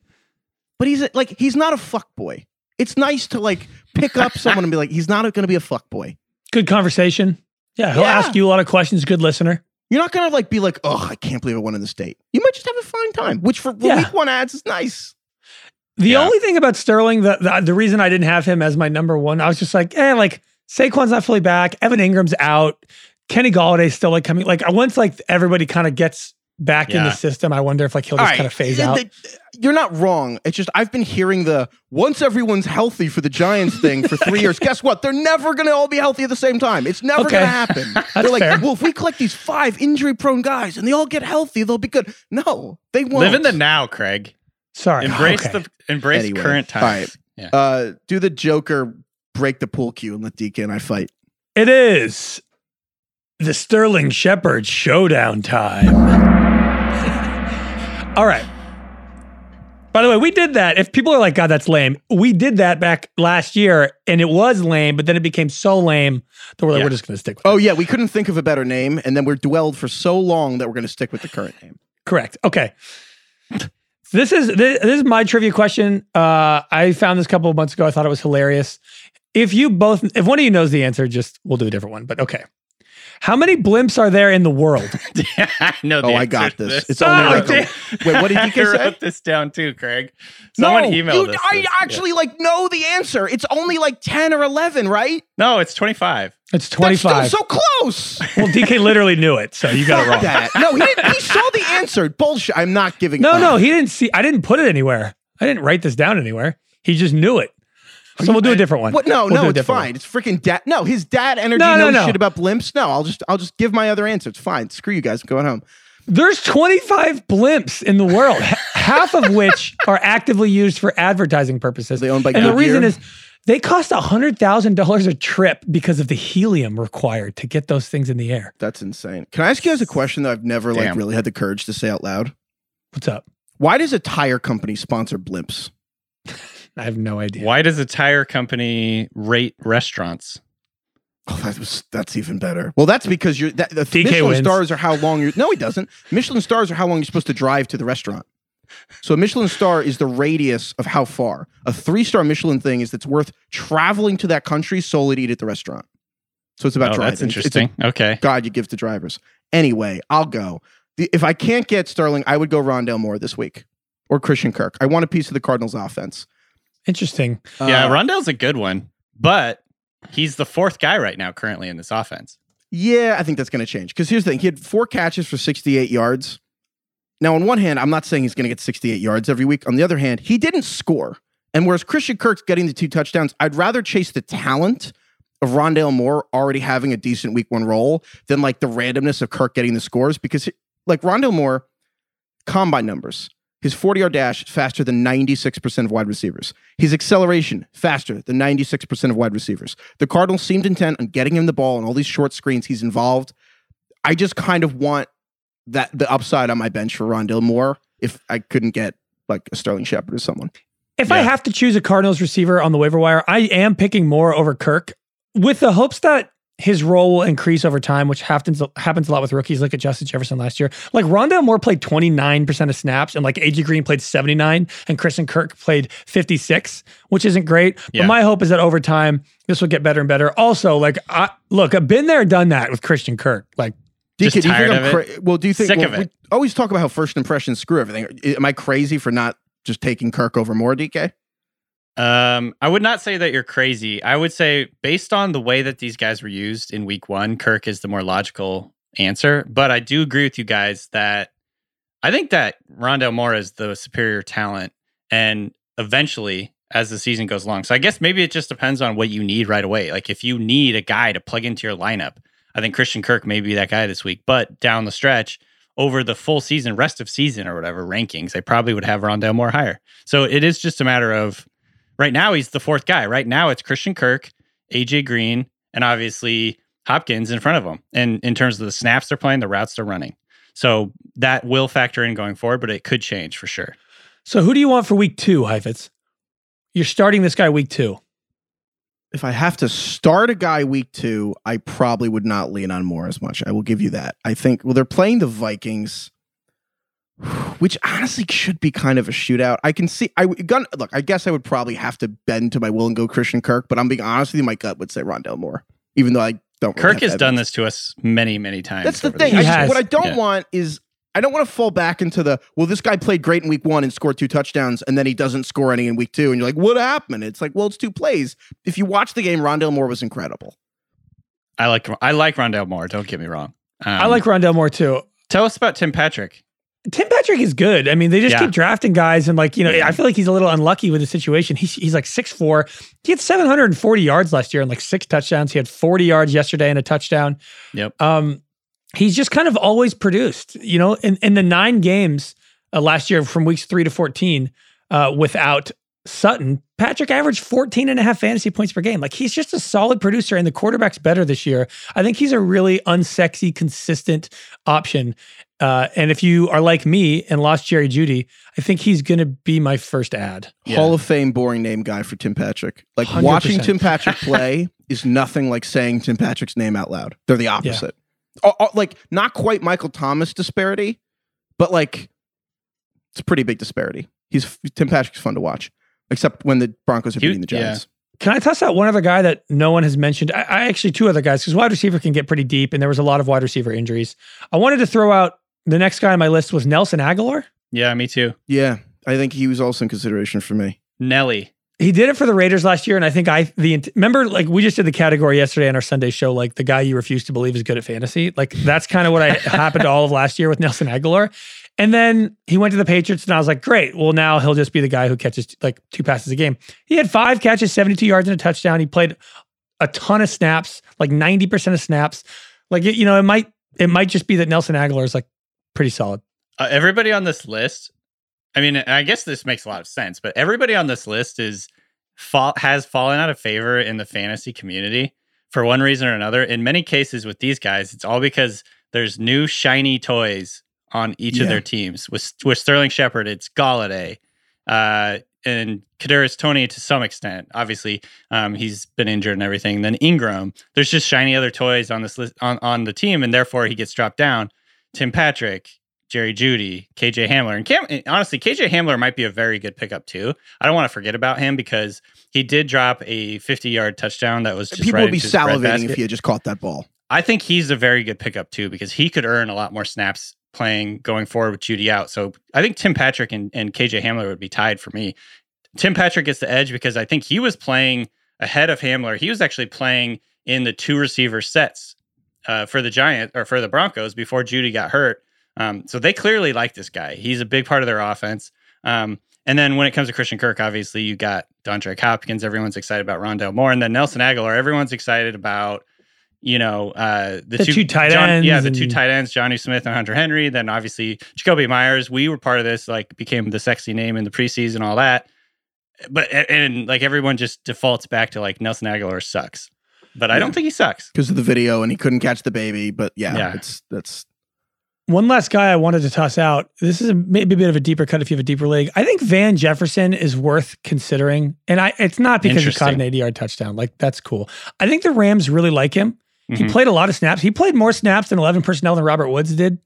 but he's a, like he's not a fuck boy. It's nice to like pick up someone and be like, he's not going to be a fuck boy. Good conversation. Yeah. He'll Yeah. ask you a lot of questions. Good listener. You're not going to like be like, oh, I can't believe I won in the state. You might just have a fine time, which for the Yeah. week one ads is nice. The Yeah. only thing about Sterling, the, the the reason I didn't have him as my number one, I was just like, eh, like Saquon's not fully back. Evan Engram's out. Kenny Golladay's still like coming. Like once like everybody kind of gets back in the system, I wonder if like he'll just right. kind of phase out. you're not wrong. It's just I've been hearing the once everyone's healthy for the Giants thing for three years. Guess what? They're never going to all be healthy at the same time. It's never Okay. going to happen. They're like, fair. well, if we collect these five injury-prone guys and they all get healthy, they'll be good. No, they won't. Live in the now, Craig. Sorry. Embrace Okay. the embrace Anyway, current all times. right. uh, do the Joker break the pool cue and let DK and I fight. It is the Sterling Shepard showdown time. All right. By the way, we did that. If people are like, God, that's lame, we did that back last year and it was lame, but then it became so lame that we're like, Yeah. we're just going to stick with Oh yeah, we couldn't think of a better name, and then we're dwelled for so long that we're going to stick with the current name. Correct. Okay. This is this, this is my trivia question. Uh, I found this a couple of months ago. I thought it was hilarious. If you both, if one of you knows the answer, just we'll do a different one. But okay, how many blimps are there in the world? I know. the Oh, I got to this. It's Oh, only like a- wait. What did I DK say? wrote this down too, Craig. Someone no, emailed you- us. I this. actually like know the answer. It's only like ten or eleven, right? no, it's twenty five. It's That's twenty still five. so close. well, DK literally knew it, so you got it Fuck wrong. that. No, he, didn't, he saw the answer. Bullshit. I'm not giving. No, up. no, he didn't see. I didn't put it anywhere. I didn't write this down anywhere. He just knew it. So we'll do a different one. What? No, We'll do a no, it's different fine. one. It's freaking dad. No, his dad energy No, no, knows no. shit about blimps. No, I'll just, I'll just give my other answer. It's fine. Screw you guys. I'm going home. There's 25 blimps in the world, h- half of which are actively used for advertising purposes. They owned by and the Goodyear? reason is they cost $100,000 a trip because of the helium required to get those things in the air. That's insane. Can I ask you guys a question that I've never like Damn. really had the courage to say out loud? What's up? Why does a tire company sponsor blimps? I have no idea. Why does a tire company rate restaurants? Oh, that was that's even better. Well, that's because you're that, the DK Michelin wins. stars are how long you're. No, he doesn't. Michelin stars are how long you're supposed to drive to the restaurant. So a Michelin star is the radius of how far. A three star Michelin thing is that's worth traveling to that country solely to eat at the restaurant. So it's about Oh, driving. that's It's- it's a interesting. okay. God you give to drivers. Anyway, I'll go. the, if I can't get Sterling, I would go Rondale Moore this week or Christian Kirk. I want a piece of the Cardinals offense. Interesting. yeah, Uh, Rondell's a good one, but he's the fourth guy right now currently in this offense. Yeah, I think that's going to change. Because here's the thing: he had four catches for 68 yards. Now, on one hand, I'm not saying he's going to get 68 yards every week. On the other hand, he didn't score. And whereas Christian Kirk's getting the two touchdowns, I'd rather chase the talent of Rondale Moore already having a decent week one role than like the randomness of Kirk getting the scores. Because like Rondale Moore, combine numbers. His 40 yard dash is faster than 96% of wide receivers. His acceleration faster than 96% of wide receivers. The Cardinals seemed intent on getting him the ball and all these short screens. He's involved. I just kind of want that the upside on my bench for Rondale Moore if I couldn't get like a Sterling Shepard or someone. If I have to choose a Cardinals receiver on the waiver wire, I am picking Moore over Kirk with the hopes that his role will increase over time, which happens happens a lot with rookies. Look at Justin Jefferson last year. Like Rondale Moore played 29% of snaps, and like AJ Green played 79, and Christian Kirk played 56, which isn't great. Yeah. But my hope is that over time, this will get better and better. Also, like I look, I've been there, done that with Christian Kirk. Like Just DK, do tired of cra- well, do you think Sick well, of it. we always talk about how first impressions screw everything. Am I crazy for not just taking Kirk over Moore, DK? Um, I would not say that you're crazy. I would say based on the way that these guys were used in week one, Kirk is the more logical answer. But I do agree with you guys that I think that Rondale Moore is the superior talent, and eventually, as the season goes along. So I guess maybe it just depends on what you need right away. Like if you need a guy to plug into your lineup, I think Christian Kirk may be that guy this week. But down the stretch, over the full season, rest of season or whatever rankings, I probably would have Rondale Moore higher. So it is just a matter of right now he's the fourth guy. Right now it's Christian Kirk, AJ Green, and obviously Hopkins in front of him. And in terms of the snaps they're playing, the routes they're running. So that will factor in going forward, but it could change for sure. So who do you want for week two, Heifetz? You're starting this guy week two. If I have to start a guy week two, I probably would not lean on Moore as much. I will give you that. I think, well, they're playing the Vikings, which honestly should be kind of a shootout. I can see, I gun, look, I guess I would probably have to bend to my will and go Christian Kirk, but I'm being honest with you, my gut would say Rondale Moore, even though I don't. really Kirk have has done evidence. this to us many, many times. That's the thing. He I just- what I don't Yeah. want is I don't want to fall back into the well. This guy played great in week one and scored two touchdowns, and then he doesn't score any in week two, and you're like, what happened? It's like, well, it's two plays. If you watch the game, Rondale Moore was incredible. I like I like Rondale Moore. Don't get me wrong. Um, I like Rondale Moore too. Tell us about Tim Patrick. Tim Patrick is good. I mean, they just Yeah. keep drafting guys, and like you know, I feel like he's a little unlucky with the situation. He's he's like six four. He had seven hundred and forty yards last year and like six touchdowns. He had forty yards yesterday and a touchdown. Yep. Um, he's just kind of always produced. You know, in in the nine games uh, last year from weeks three to fourteen, uh, without Sutton, Patrick averaged 14 and a half fantasy points per game. Like he's just a solid producer and the quarterback's better this year. I think he's a really unsexy, consistent option. Uh, and if you are like me and lost Jerry Jeudy, I think he's going to be my first ad. Yeah. Hall of Fame boring name guy for Tim Patrick. Like 100%. watching Tim Patrick play is nothing like saying Tim Patrick's name out loud. They're the opposite. Oh, oh, like not quite Michael Thomas disparity, but like it's a pretty big disparity. He's Tim Patrick's fun to watch, except when the Broncos are He- beating the yeah. Giants. Can I toss out one other guy that no one has mentioned? I, I actually two other guys because wide receiver can get pretty deep, and there was a lot of wide receiver injuries. I wanted to throw out the next guy on my list was Nelson Agholor. Yeah, me too. Yeah, I think he was also in consideration for me. Nelly. He did it for the Raiders last year, and I think I the remember like we just did the category yesterday on our Sunday show, like the guy you refuse to believe is good at fantasy. Like that's kind of what I happened to all of last year with Nelson Agholor. And then he went to the Patriots, and I was like, great. Well, now he'll just be the guy who catches like two passes a game. He had five catches, 72 yards, and a touchdown. He played a ton of snaps, like 90% of snaps. Like, it- you know, it might it might just be that Nelson Agholor is like pretty solid. Uh, everybody on this list, I mean, I guess this makes a lot of sense, but everybody on this list is fall, has fallen out of favor in the fantasy community for one reason or another. In many cases with these guys, it's all because there's new shiny toys on each Yeah. of their teams. With with Sterling Shepard, it's Golladay, uh, and Kadarius Toney to some extent. Obviously, um, he's been injured and everything. Then Engram, there's just shiny other toys on this list on on the team, and therefore he gets dropped down. Tim Patrick, Jerry Jeudy, KJ Hamler. And Cam, honestly, KJ Hamler might be a very good pickup too. I don't want to forget about him because he did drop a 50 yard touchdown that was just People right would be salivating if he had just caught that ball. I think he's a very good pickup too because he could earn a lot more snaps playing going forward with Jeudy out. So I think Tim Patrick and, and KJ Hamler would be tied for me. Tim Patrick gets the edge because I think he was playing ahead of Hamler. He was actually playing in the two receiver sets uh, for the Giant or for the Broncos before Jeudy got hurt. Um, so they clearly like this guy. He's a big part of their offense. Um, and then when it comes to Christian Kirk, obviously you got DeAndre Hopkins. Everyone's excited about Rondale Moore, and then Nelson Agholor. Everyone's excited about you know uh, the, The two tight ends Yeah, the two tight ends, Jonnu Smith and Hunter Henry. Then obviously Jakobi Meyers. We were part of this. Like became the sexy name in the preseason, all that. But and, and, like everyone just defaults back to like Nelson Agholor sucks. But I Yeah. don't think he sucks. because of the video and he couldn't catch the baby. But yeah, Yeah. it's that's One last guy I wanted to toss out. This is a, maybe a bit of a deeper cut if you have a deeper league. I think Van Jefferson is worth considering, and I it's not because he caught an Interesting. 80 yard touchdown. Like that's cool. I think the Rams really like him. He Mhm. played a lot of snaps. He played more snaps than 11 personnel than Robert Woods did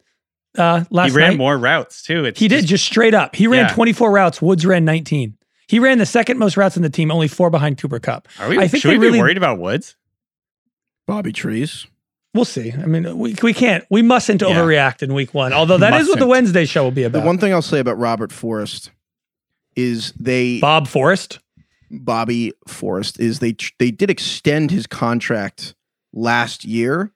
uh, last He ran night. more routes too. It's he did just straight up. He ran Yeah. 24 routes. Woods ran 19. He ran the second most routes in the team, only four behind Cooper Kupp. Are we? I think should we really- be worried about Woods? Bobby Trees. We'll see. I mean, we, we can't, we mustn't Yeah. overreact in week one. Although that is what the Wednesday show will be about. The about. one thing I'll say about Robert Forrest is they Bob Forrest. Bobby Forrest is they they did extend his contract last year.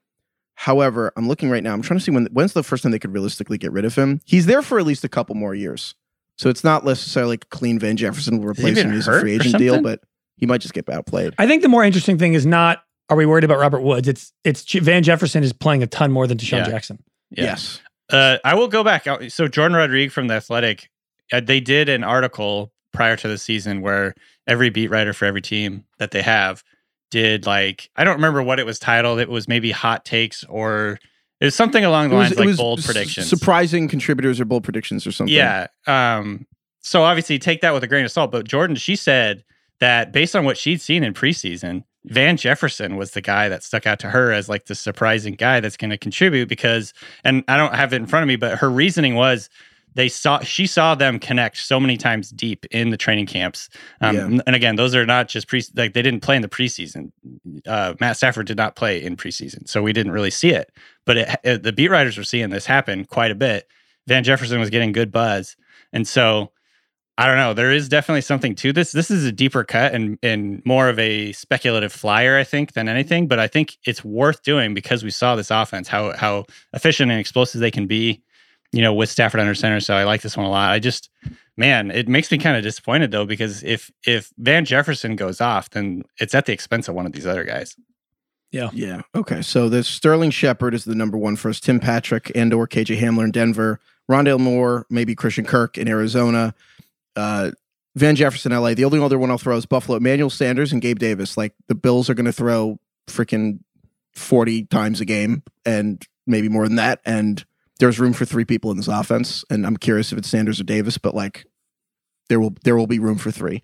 However, I'm looking right now. I'm trying to see when when's the first time they could realistically get rid of him. He's there for at least a couple more years, so it's not necessarily like clean Van Jefferson will replace him as a free agent deal, but he might just get outplayed. I think the more interesting thing is not are we worried about Robert Woods? It's it's Van Jefferson is playing a ton more than Deshaun Yeah. Jackson. Yeah. Yes, Uh, I will go back. So Jordan Rodriguez from the Athletic, uh, they did an article prior to the season where every beat writer for every team that they have did like I don't remember what it was titled. It was maybe hot takes or it was something along the lines like bold s- predictions. surprising contributors or bold predictions or something. Yeah. Um, so obviously take that with a grain of salt. But Jordan, she said that based on what she'd seen in preseason, Van Jefferson was the guy that stuck out to her as like the surprising guy that's going to contribute because, and I don't have it in front of me, but her reasoning was they saw she saw them connect so many times deep in the training camps. Um, Yeah. And again, those are not just pre like they didn't play in the preseason. Uh, Matt Stafford did not play in preseason, so we didn't really see it. But it, it- the beat writers were seeing this happen quite a bit. Van Jefferson was getting good buzz, and so I don't know. There is definitely something to this. This is a deeper cut and and more of a speculative flyer, I think, than anything. But I think it's worth doing because we saw this offense how how efficient and explosive they can be. You know, with Stafford under center. So I like this one a lot. I just, man, it makes me kind of disappointed though because if if Van Jefferson goes off, then it's at the expense of one of these other guys. Yeah. Yeah. Okay. So there's Sterling Shepard is the number one for us. Tim Patrick and or KJ Hamler in Denver. Rondale Moore, maybe Christian Kirk in Arizona. Uh, Van Jefferson, LA. The only other one I'll throw is Buffalo. Emmanuel Sanders and Gabe Davis. Like the Bills are going to throw freaking 40 times a game and maybe more than that. And there's room for three people in this offense. And I'm curious if it's Sanders or Davis, but like there will there will be room for three.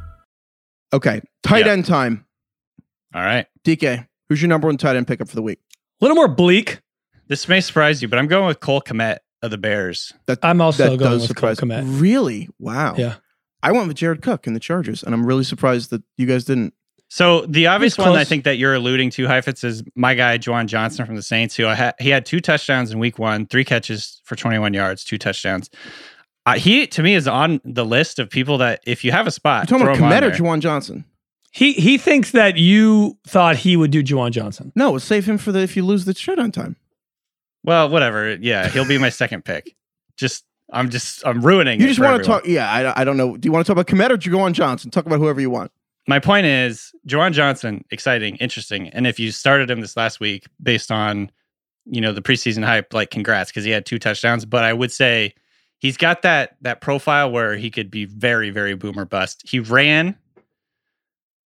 Okay. Tight Yeah. end time. All right. DK, who's your number one tight end pickup for the week? A little more bleak. This may surprise you, but I'm going with Cole Kmet of the Bears. That I'm also that going does with surprise. Cole Kmet. Really? Wow. Yeah. I went with Jared Cook in the Chargers, and I'm really surprised that you guys didn't. So the obvious one I think that you're alluding to, Heifetz, is my guy Juwan Johnson from the Saints, who I ha- he had two touchdowns in Week One, three catches for 21 yards, two touchdowns. Uh, he to me is on the list of people that if you have a spot, You're talking throw about him on Kmet or. Juwan Johnson? He he thinks that you thought he would do Juwan Johnson. No, save him for the if you lose the shutdown time. Well, whatever. Yeah, he'll be my second pick. Just I'm just I'm ruining. You it just want to talk. Yeah, I, I don't know. Do you want to talk about Kmet or Juwan Johnson? Talk about whoever you want. my point is Juwan Johnson, exciting, interesting. And if you started him this last week based on, you know, the preseason hype, like congrats, because he had two touchdowns. But I would say he's got that that profile where he could be very, very boomer bust. He ran,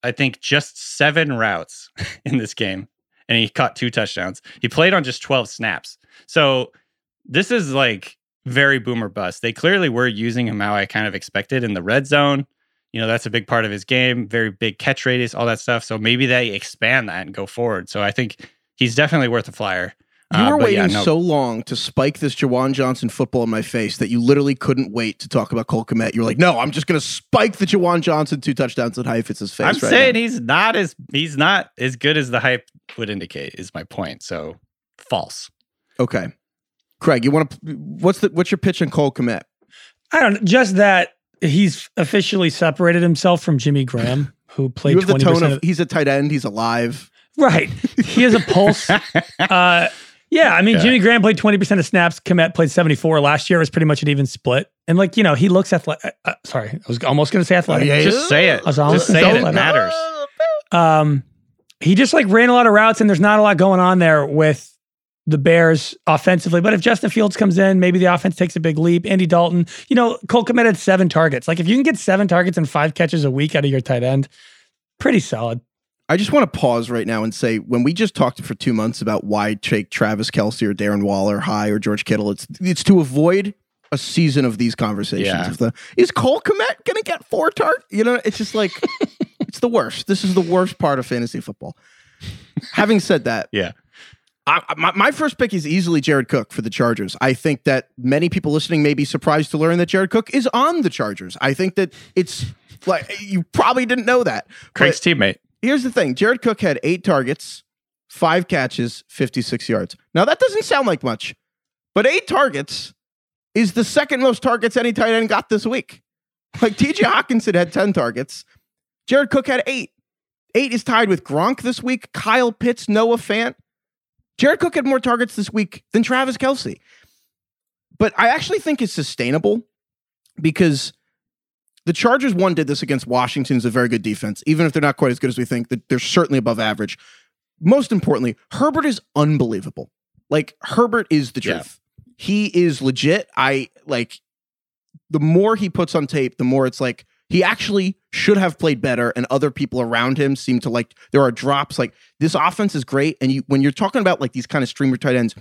I think, just seven routes in this game. and he caught two touchdowns. He played on just 12 snaps. So this is like very boomer bust. They clearly were using him how I kind of expected in the red zone. You know, that's a big part of his game, very big catch radius, all that stuff. So maybe they expand that and go forward. So I think he's definitely worth a flyer. You Uh, were but waiting yeah, no- so long to spike this Juwan Johnson football in my face that you literally couldn't wait to talk about Cole Kmet. You're like, no, I'm just going to spike the Juwan Johnson two touchdowns at Heifetz's face. I'm right saying now. he's not as he's not as good as the hype would indicate. Is my point. So false. okay. Craig, you want to? What's the what's your pitch on Cole Kmet? I don't know. Just that he's officially separated himself from Jimmy Graham, who played You have the tone percent. of he's a tight end. He's alive. Right. He has a pulse. uh, yeah, I mean, Yeah. Jimmy Graham played 20% of snaps. Kmet played 74 last year. It was pretty much an even split. And like, you know, he looks athletic. Uh, sorry, I was almost going to say athletic. yeah, Just say it. I was almost Just say it. It matters. Um, he just like ran a lot of routes and there's not a lot going on there with the Bears offensively. But if Justin Fields comes in, maybe the offense takes a big leap. Andy Dalton, you know, Cole Kmet had seven targets. Like if you can get seven targets and five catches a week out of your tight end, pretty solid. I just want to pause right now and say when we just talked for two months about why take Travis Kelce or Darren Waller high or George Kittle, it's it's to avoid a season of these conversations. Yeah. The is Cole Kmet gonna get four targets? You know, it's just like it's the worst. This is the worst part of fantasy football. Having said that, Yeah. I- my, my first pick is easily Jared Cook for the Chargers. I think that many people listening may be surprised to learn that Jared Cook is on the Chargers. I think that it's like you probably didn't know that. Craig's teammate. Here's the thing Jared Cook had eight targets, five catches, 56 yards. Now, that doesn't sound like much, but eight targets is the second most targets any tight end got this week. Like TJ Hockenson had 10 targets, Jared Cook had eight. Eight is tied with Gronk this week, Kyle Pitts, Noah Fant. Jared Cook had more targets this week than Travis Kelce. But I actually think it's sustainable because the Chargers one did this against Washington is a very good defense, even if they're not quite as good as we think. They're certainly above average. Most importantly, Herbert is unbelievable. Like Herbert is the Yeah. truth. He is legit. I like the more he puts on tape, the more it's like he actually should have played better, and other people around him seem to like. There are drops. Like this offense is great, and you when you're talking about like these kind of streamer tight ends,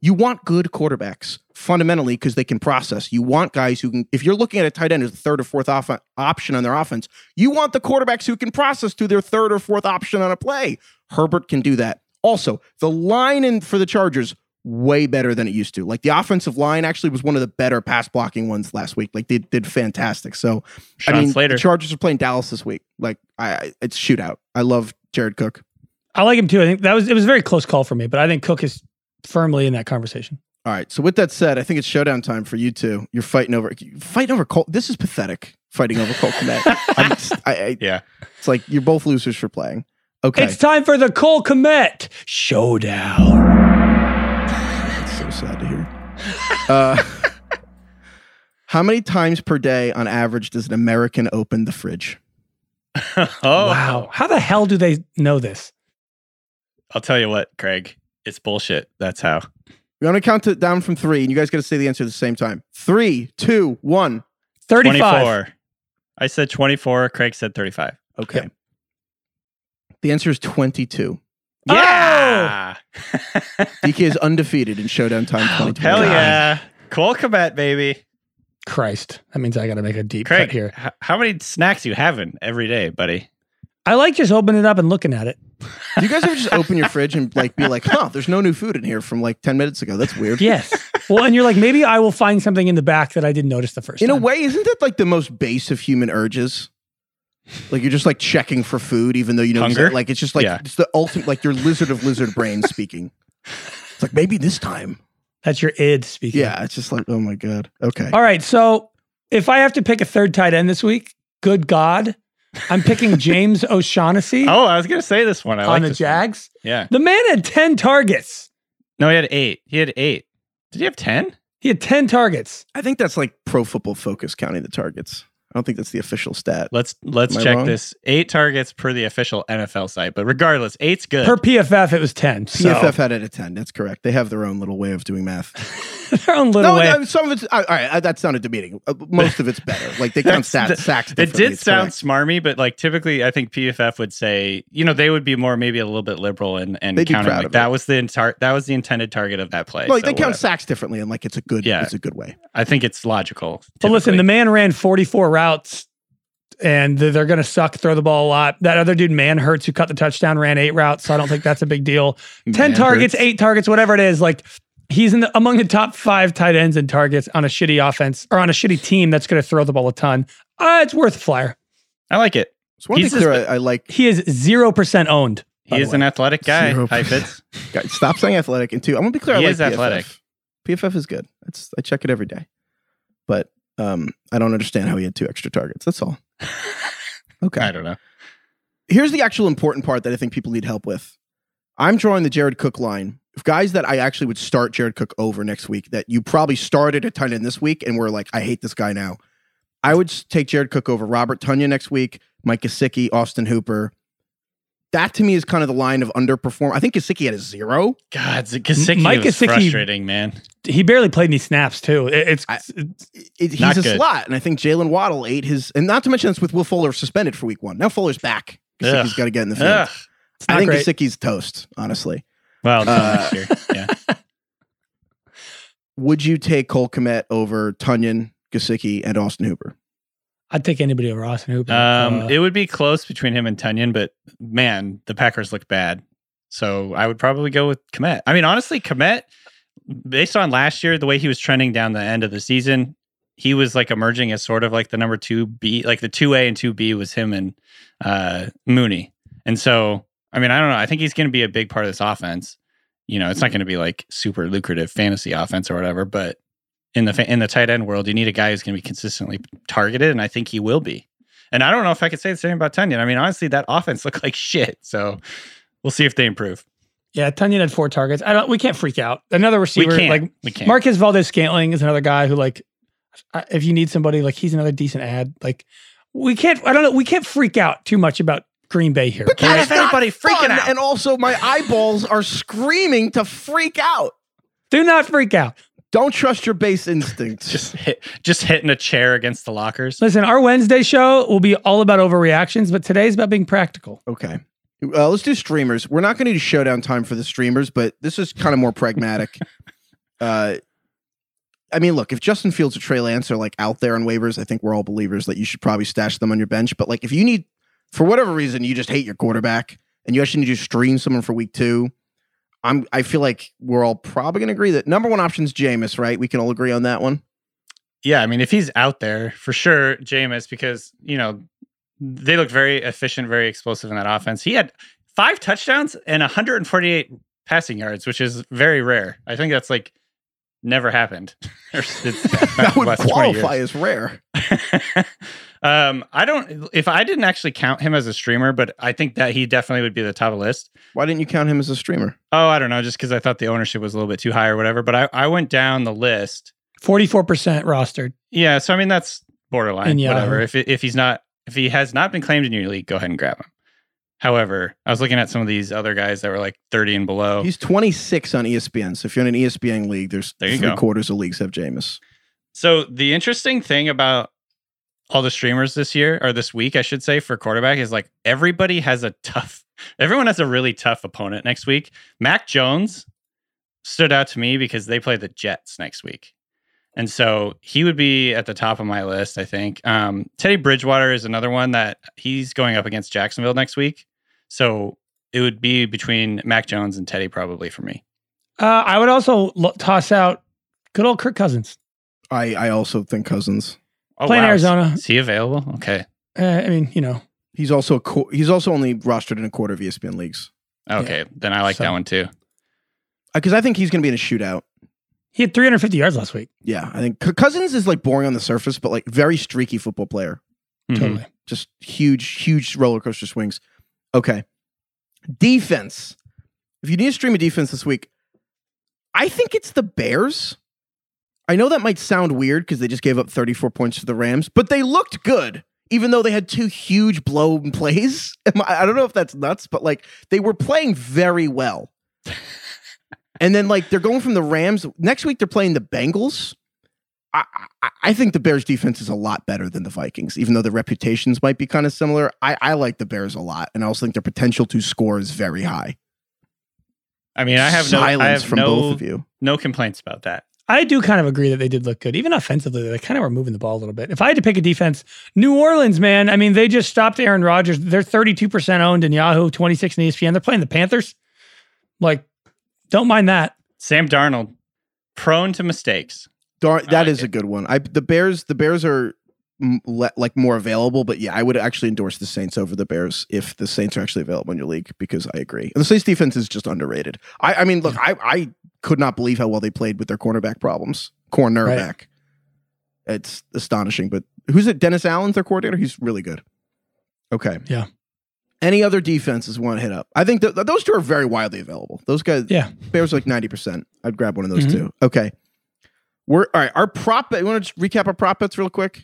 you want good quarterbacks fundamentally because they can process. You want guys who can, if you're looking at a tight end as a third or fourth off- option on their offense, you want the quarterbacks who can process to their third or fourth option on a play. Herbert can do that. Also, the line in for the Chargers way better than it used to. Like the offensive line actually was one of the better pass blocking ones last week. Like they did fantastic. So Sean I mean, Slater. the Chargers are playing Dallas this week. Like I, I it's shootout. I love Jared Cook. I like him too. I think that was it was a very close call for me, but I think Cook is firmly in that conversation. All right. So with that said, I think it's showdown time for you two. You're fighting over fighting over Cole. This is pathetic. Fighting over Cole Kmet. I, I, Yeah. it's like you're both losers for playing. Okay. It's time for the Cole Kmet showdown. That's so sad to hear. Uh, how many times per day on average does an American open the fridge? oh, Wow. How the hell do they know this? I'll tell you what, Craig. It's bullshit. That's how. We're going to count it down from three, and you guys got to say the answer at the same time. Three, two, one. 35. 24. I said 24. Craig said 35. Okay. The answer is 22. Yeah. DK is undefeated in Showdown Time 2020. Hell yeah. Cole Kmet, baby. Christ. That means I got to make a deep Craig, cut here. h- how many snacks you having every day, buddy? I like just opening it up and looking at it. Do you guys ever just open your fridge and like be like, huh, there's no new food in here from like 10 minutes ago? That's weird. Yes. well, and you're like, maybe I will find something in the back that I didn't notice the first In a way, isn't that like the most base of human urges? Like you're just like checking for food, even though you know Hunger? like it's just like Yeah. it's the ultimate like your lizard of lizard brain speaking. It's like maybe this time. That's your id speaking. Yeah, it's just like, oh my God. Okay. All right. So if I have to pick a third tight end this week, good God, I'm picking James O'Shaughnessy Oh, I was going to say this one. I on like the this one. Jags. Yeah. The man had 10 targets. No, he had eight. He had eight. Did he have 10? He had 10 targets. I think that's like pro football focus counting the targets. I don't think that's the official stat. Let's let's check wrong? this. Eight targets per the official NFL site, but regardless, eight's good. Per PFF, it was 10. So PFF had it at 10. That's correct. They have their own little way of doing math. their own little No, way. no, some of it's all right. That sounded demeaning. Uh, Most of it's better. Like they count That's- stats, sacks. It did it's sound correct. smarmy, but like typically, I think PFF would say, you know, they would be more maybe a little bit liberal and and They'd counting like that was the entire that was the intended target of that play. Like so they count whatever. sacks differently, and like it's a good. Yeah. it's a good way. I think it's logical. But listen, the man ran 44 routes and they're, they're going to suck, throw the ball a lot. That other dude, Manhertz, who cut the touchdown, ran eight routes. So I don't think that's a big deal. 10 Man targets, Hurts. eight targets, whatever it is. Like he's in the, among the top five tight ends and targets on a shitty offense or on a shitty team that's going to throw the ball a ton. Uh, it's worth a flyer. I like it. So one He's thing just- I, I like. He is 0% owned. He is an athletic guy. Zero Hi, percent. Fitz. Stop saying athletic. And two, I'm gonna be clear. He I like is PFF. athletic. PFF is good. It's I check it every day, but um, I don't understand how he had two extra targets. That's all. Okay. I don't know. here's the actual important part that I think people need help with. I'm drawing the Jared Cook line. If guys that I actually would start Jared Cook over next week, that you probably started a ton in this week and were like, I hate this guy now. I would take Jared Cook over Robert Tonyan next week, Mike Gesicki, Austin Hooper. That to me is kind of the line of underperform. I think Gesicki had a zero. God, Gesicki Mike was Gesicki- frustrating, man. He barely played any snaps, too. It- it's, I- it's It- it- he's a good. slot, and I think Jaylen Waddle ate his. And not to mention this with Will Fuller suspended for week one. Now Fuller's back. Gesicki's Ugh. got to get in the field. Ugh. I think great. Gesicki's toast. Honestly, Well, Uh, next year. Yeah. would you take Cole Kmet over Tonyan, Gesicki, and Austin Hooper? I'd take anybody over Austin Hooper. Um, Uh, it would be close between him and Tonyan, but man, the Packers look bad. So I would probably go with Kmet. I mean, honestly, Kmet, based on last year, the way he was trending down the end of the season, he was like emerging as sort of like the number two B, like the two A and two B was him and uh, Mooney. And so, I mean, I don't know. I think he's going to be a big part of this offense. You know, it's not going to be like super lucrative fantasy offense or whatever, but in the fa- in the tight end world, you need a guy who's going to be consistently targeted, and I think he will be. And I don't know if I could say the same about Tonyan. I mean, honestly, that offense looked like shit. So we'll see if they improve. yeah, Tonyan had four targets. I don't. We can't freak out. Another receiver like we can't. Marquez Valdes-Scantling is another guy who like if you need somebody like he's another decent ad. Like we can't I don't know, we can't freak out too much about Green Bay here. But That's if anybody freaking fun, out. And also, my eyeballs are screaming to freak out. Do not freak out. Don't trust your base instincts. just hit, just hitting a chair against the lockers. Listen, our Wednesday show will be all about overreactions, but today's about being practical. okay. Uh, let's do streamers. We're not going to do showdown time for the streamers, but this is kind of more pragmatic. uh, I mean, look, if Justin Fields or Trey Lance are like out there on waivers, I think we're all believers that you should probably stash them on your bench. But like, if you need, for whatever reason, you just hate your quarterback and you actually need to stream someone for week two, I'm. I feel like we're all probably going to agree that number one option is Jameis, right? We can all agree on that one. Yeah, I mean, if he's out there for sure, Jameis, because you know they look very efficient, very explosive in that offense. He had five touchdowns and 148 passing yards, which is very rare. I think that's like never happened. It's that would less than 20 years. qualify as rare. um, I don't. If I didn't actually count him as a streamer, but I think that he definitely would be the top of the list. Why didn't you count him as a streamer? Oh, I don't know, just because I thought the ownership was a little bit too high or whatever. But I, I went down the list. 44% rostered. Yeah, so I mean that's borderline. In Yahoo. Whatever. If if he's not, if he has not been claimed in your league, go ahead and grab him. However, I was looking at some of these other guys that were like 30 and below. He's 26 on ESPN. So if you're in an ESPN league, there's There three go. quarters of leagues have Jameis. So the interesting thing about all the streamers this year or this week, I should say, for quarterback is like everybody has a tough. Everyone has a really tough opponent next week. Mac Jones stood out to me because they play the Jets next week. And so he would be at the top of my list, I think. Um, Teddy Bridgewater is another one that he's going up against Jacksonville next week. So it would be between Mac Jones and Teddy probably for me. Uh, I would also lo- toss out good old Kirk Cousins. I, I also think Cousins. Oh, Playing wow. Arizona. Is he available? Okay. Uh, I mean, you know, He's also a qu- he's also only rostered in a quarter of ESPN leagues Okay. Then I like So- that one too. because I think he's going to be in a shootout. he had 350 yards last week. Yeah, I think Cousins is like boring on the surface, but like very streaky football player. Mhm. Totally. Just huge, huge roller coaster swings. Okay, defense. If you need to stream a defense this week, I think it's the Bears. I know that might sound weird because they just gave up 34 points to the Rams, but they looked good, even though they had two huge blown plays. I I don't know if that's nuts, but like they were playing very well. and then like they're going from the Rams next week. They're playing the Bengals. I, I, I think the Bears defense is a lot better than the Vikings, even though the reputations might be kind of similar. I, I like the Bears a lot, and I also think their potential to score is very high. I mean, I have no, silence I have from no, both of you. no complaints about that. I do kind of agree that they did look good, even offensively. They kind of were moving the ball a little bit. If I had to pick a defense, New Orleans, man, I mean, they just stopped Aaron Rodgers. They're 32% owned in Yahoo, 26 in ESPN. They're playing the Panthers. Like, don't mind that. Sam Darnold, prone to mistakes. Dar- that like is a good one. I the Bears the Bears are m- le- like more available, but yeah, I would actually endorse the Saints over the Bears if the Saints are actually available in your league because I agree. And the Saints defense is just underrated. I, I mean, look, I I could not believe how well they played with their cornerback problems. Cornerback, it's astonishing. But who's it? Dennis Allen's their coordinator. He's really good. Okay. Yeah. Any other defenses want to hit up? I think that that those two are very widely available. Those guys, Yeah. Bears are like ninety percent. I'd grab one of those Mhm. two. Okay. We're all right. Our prop bet. You want to just recap our prop bets real quick?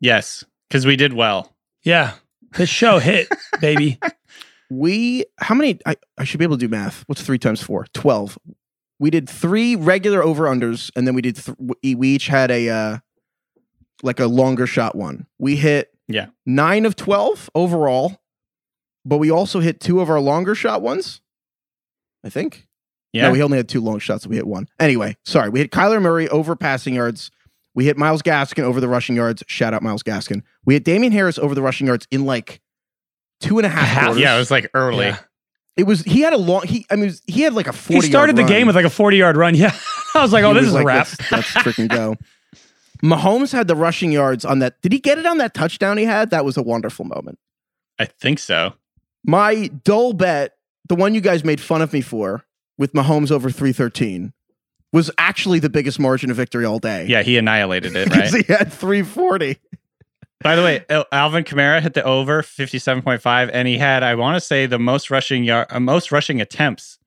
Yes, because we did well. Yeah. This show hit, baby. We how many? I, I should be able to do math. What's three times four? Twelve. We did three regular over unders, and then we did. Th- we we each had a uh like a longer shot one. We hit Yeah. nine of twelve overall, but we also hit two of our longer shot ones. I think. Yeah. No, we only had two long shots. So we hit one. Anyway, sorry. We hit Kyler Murray over passing yards. We hit Myles Gaskin over the rushing yards. Shout out Myles Gaskin. We hit Damien Harris over the rushing yards in like two and a half half. yeah, it was like early. Yeah. It was he had a long he I mean was- he had like a 40 He started the yard game with like a 40 yard run. Yeah. I was like, oh, He this is like, a wrap. Let's, let's freaking go. Mahomes had the rushing yards on that. Did he get it on that touchdown he had? That was a wonderful moment. I think so. My dull bet, the one you guys made fun of me for with Mahomes over 313, was actually the biggest margin of victory all day. Yeah, he annihilated it, Because right? he had 340. By the way, Alvin Kamara hit the over 57.5 and he had I want to say the most rushing yard uh, most rushing attempts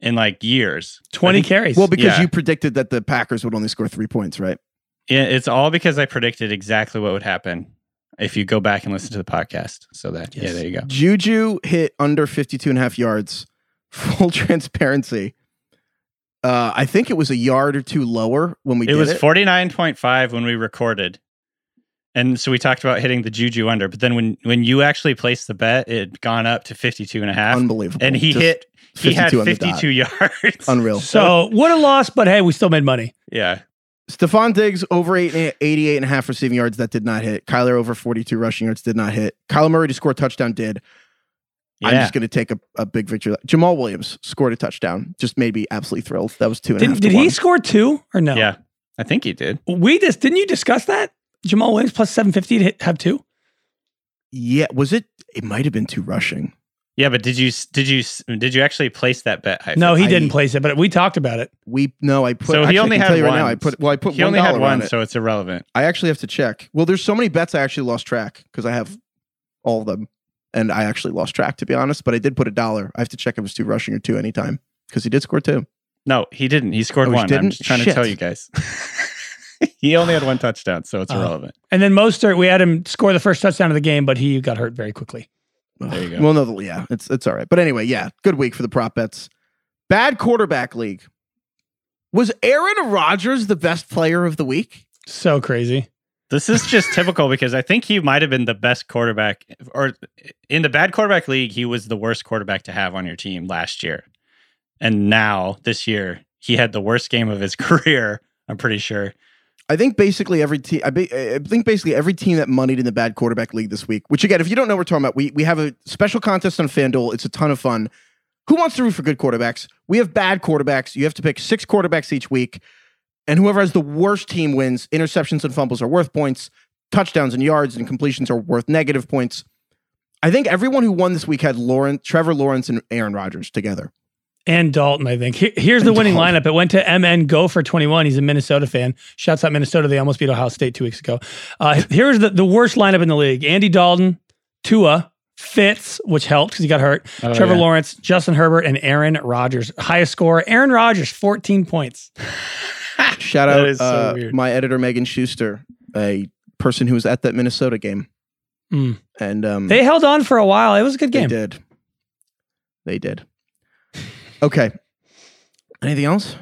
in like years. 20 carries. Well, because Yeah. you predicted that the Packers would only score three points, right? Yeah, it's all because I predicted exactly what would happen if you go back and listen to the podcast. So that yeah, there you go. Juju hit under 52 and a half yards. Full transparency. Uh, I think it was a yard or two lower when we It did was it. 49.5 when we recorded. And so we talked about hitting the Juju under, but then when when you actually placed the bet, it had gone up to 52 and a half. Unbelievable. And he Just hit he had 52 on the dot. 52 yards. Unreal. so what a loss! but hey, we still made money. yeah. Stefon Diggs over eight, 88 and a half receiving yards. That did not hit. Kyler over 42 rushing yards. Did not hit. Kyler Murray to score a touchdown did. I'm just going to take a, a big victory. Jamaal Williams scored a touchdown. Just made me absolutely thrilled. That was two and a half. Did, did he one. score two or no? Yeah. I think he did. We just didn't you discuss that? Jamaal Williams plus 750 to hit, have two? Yeah. Was it? It might have been two rushing. Yeah, but did you did you did you actually place that bet? Heifetz? No, he I- didn't place it, but we talked about it. We no. I put. So he actually, I only had tell you right one. now. I put. Well, I put he one only had one, on it. so it's irrelevant. I actually have to check. Well, there's so many bets I actually lost track because I have all of them, and I actually lost track to be honest. But I did put a dollar. I have to check if it was two rushing or two anytime because he did score two. No, he didn't. He scored Oh, he one. I'm didn't? just trying Shit. to tell you guys. he only had one touchdown, so it's Oh. irrelevant. And then Mostert, we had him score the first touchdown of the game, but he got hurt very quickly. There you go. Well, no, yeah, it's it's all right. But anyway, yeah, good week for the prop bets. Bad quarterback league. Was Aaron Rodgers the best player of the week? So crazy. This is just typical because I think he might have been the best quarterback, or in the bad quarterback league, he was the worst quarterback to have on your team last year. And now this year, he had the worst game of his career. I'm pretty sure. I think basically every team. I, ba- I think basically every team that moneyed in the bad quarterback league this week. Which again, if you don't know, what we're talking about. We we have a special contest on FanDuel. It's a ton of fun. Who wants to root for good quarterbacks? We have bad quarterbacks. You have to pick six quarterbacks each week, and whoever has the worst team wins. Interceptions and fumbles are worth points. Touchdowns and yards and completions are worth negative points. I think everyone who won this week had Lawrence, Trevor Lawrence, and Aaron Rodgers together. And Dalton, I think. Here- here's the And winning Dalton. lineup. It went to MN Go for 21. He's a Minnesota fan. Shouts out Minnesota. They almost beat Ohio State two weeks ago. Uh, here's the, the worst lineup in the league Andy Dalton, Tua, Fitz, which helped because he got hurt, Oh, Trevor yeah. Lawrence, Justin Herbert, and Aaron Rodgers. Highest score, Aaron Rodgers, 14 points. Shout out is so uh, my editor Megan Schuster, a person who was at that Minnesota game, Mm. and um, They held on for a while. It was a good game. They game. did. They did. Okay. Anything else?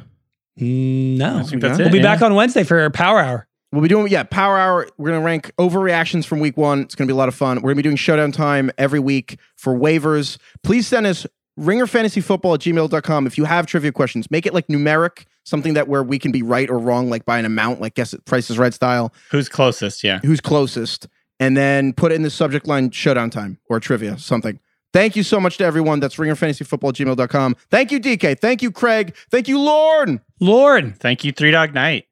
Mm, No. I think that's it. We'll be yeah. back on Wednesday for Power Hour. We'll be doing yeah, Power Hour. We're gonna rank overreactions from week one. It's gonna be a lot of fun. We're gonna be doing showdown time every week for waivers. Please send us ringerfantasyfootball at gmail.com if you have trivia questions. Make it like numeric, something that where we can be right or wrong, like by an amount, like guess it Price is Right style. Who's closest? Yeah. Who's closest? And then put it in the subject line showdown time or trivia, something. Thank you so much to everyone. That's ringerfantasyfootball at gmail.com. Thank you, DK. Thank you, Craig. Thank you, Lorne. Lord. Thank you, Three Dog Night.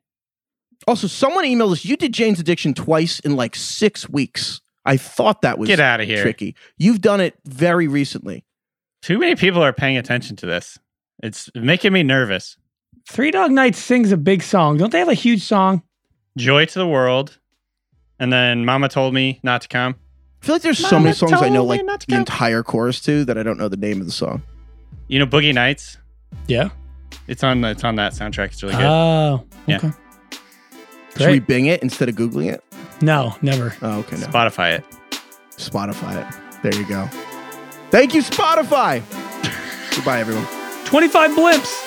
Also, someone emailed us. You did Jane's Addiction twice in like six weeks. I thought that was Get out of here. tricky. You've done it very recently. Too many people are paying attention to this. It's making me nervous. Three Dog Night sings a big song. Don't they have a huge song? Joy to the world. And then Mama told me not to come. I feel like there's so many songs I know like the come. entire chorus to that I don't know the name of the song. You know, Boogie Nights. Yeah. It's on. It's on that soundtrack. It's really good. Oh. Yeah. Okay. Should we Bing it instead of Googling it? No, never. Oh, okay. No. Spotify it. Spotify it. There you go. Thank you, Spotify. Goodbye, everyone. 25 blimps.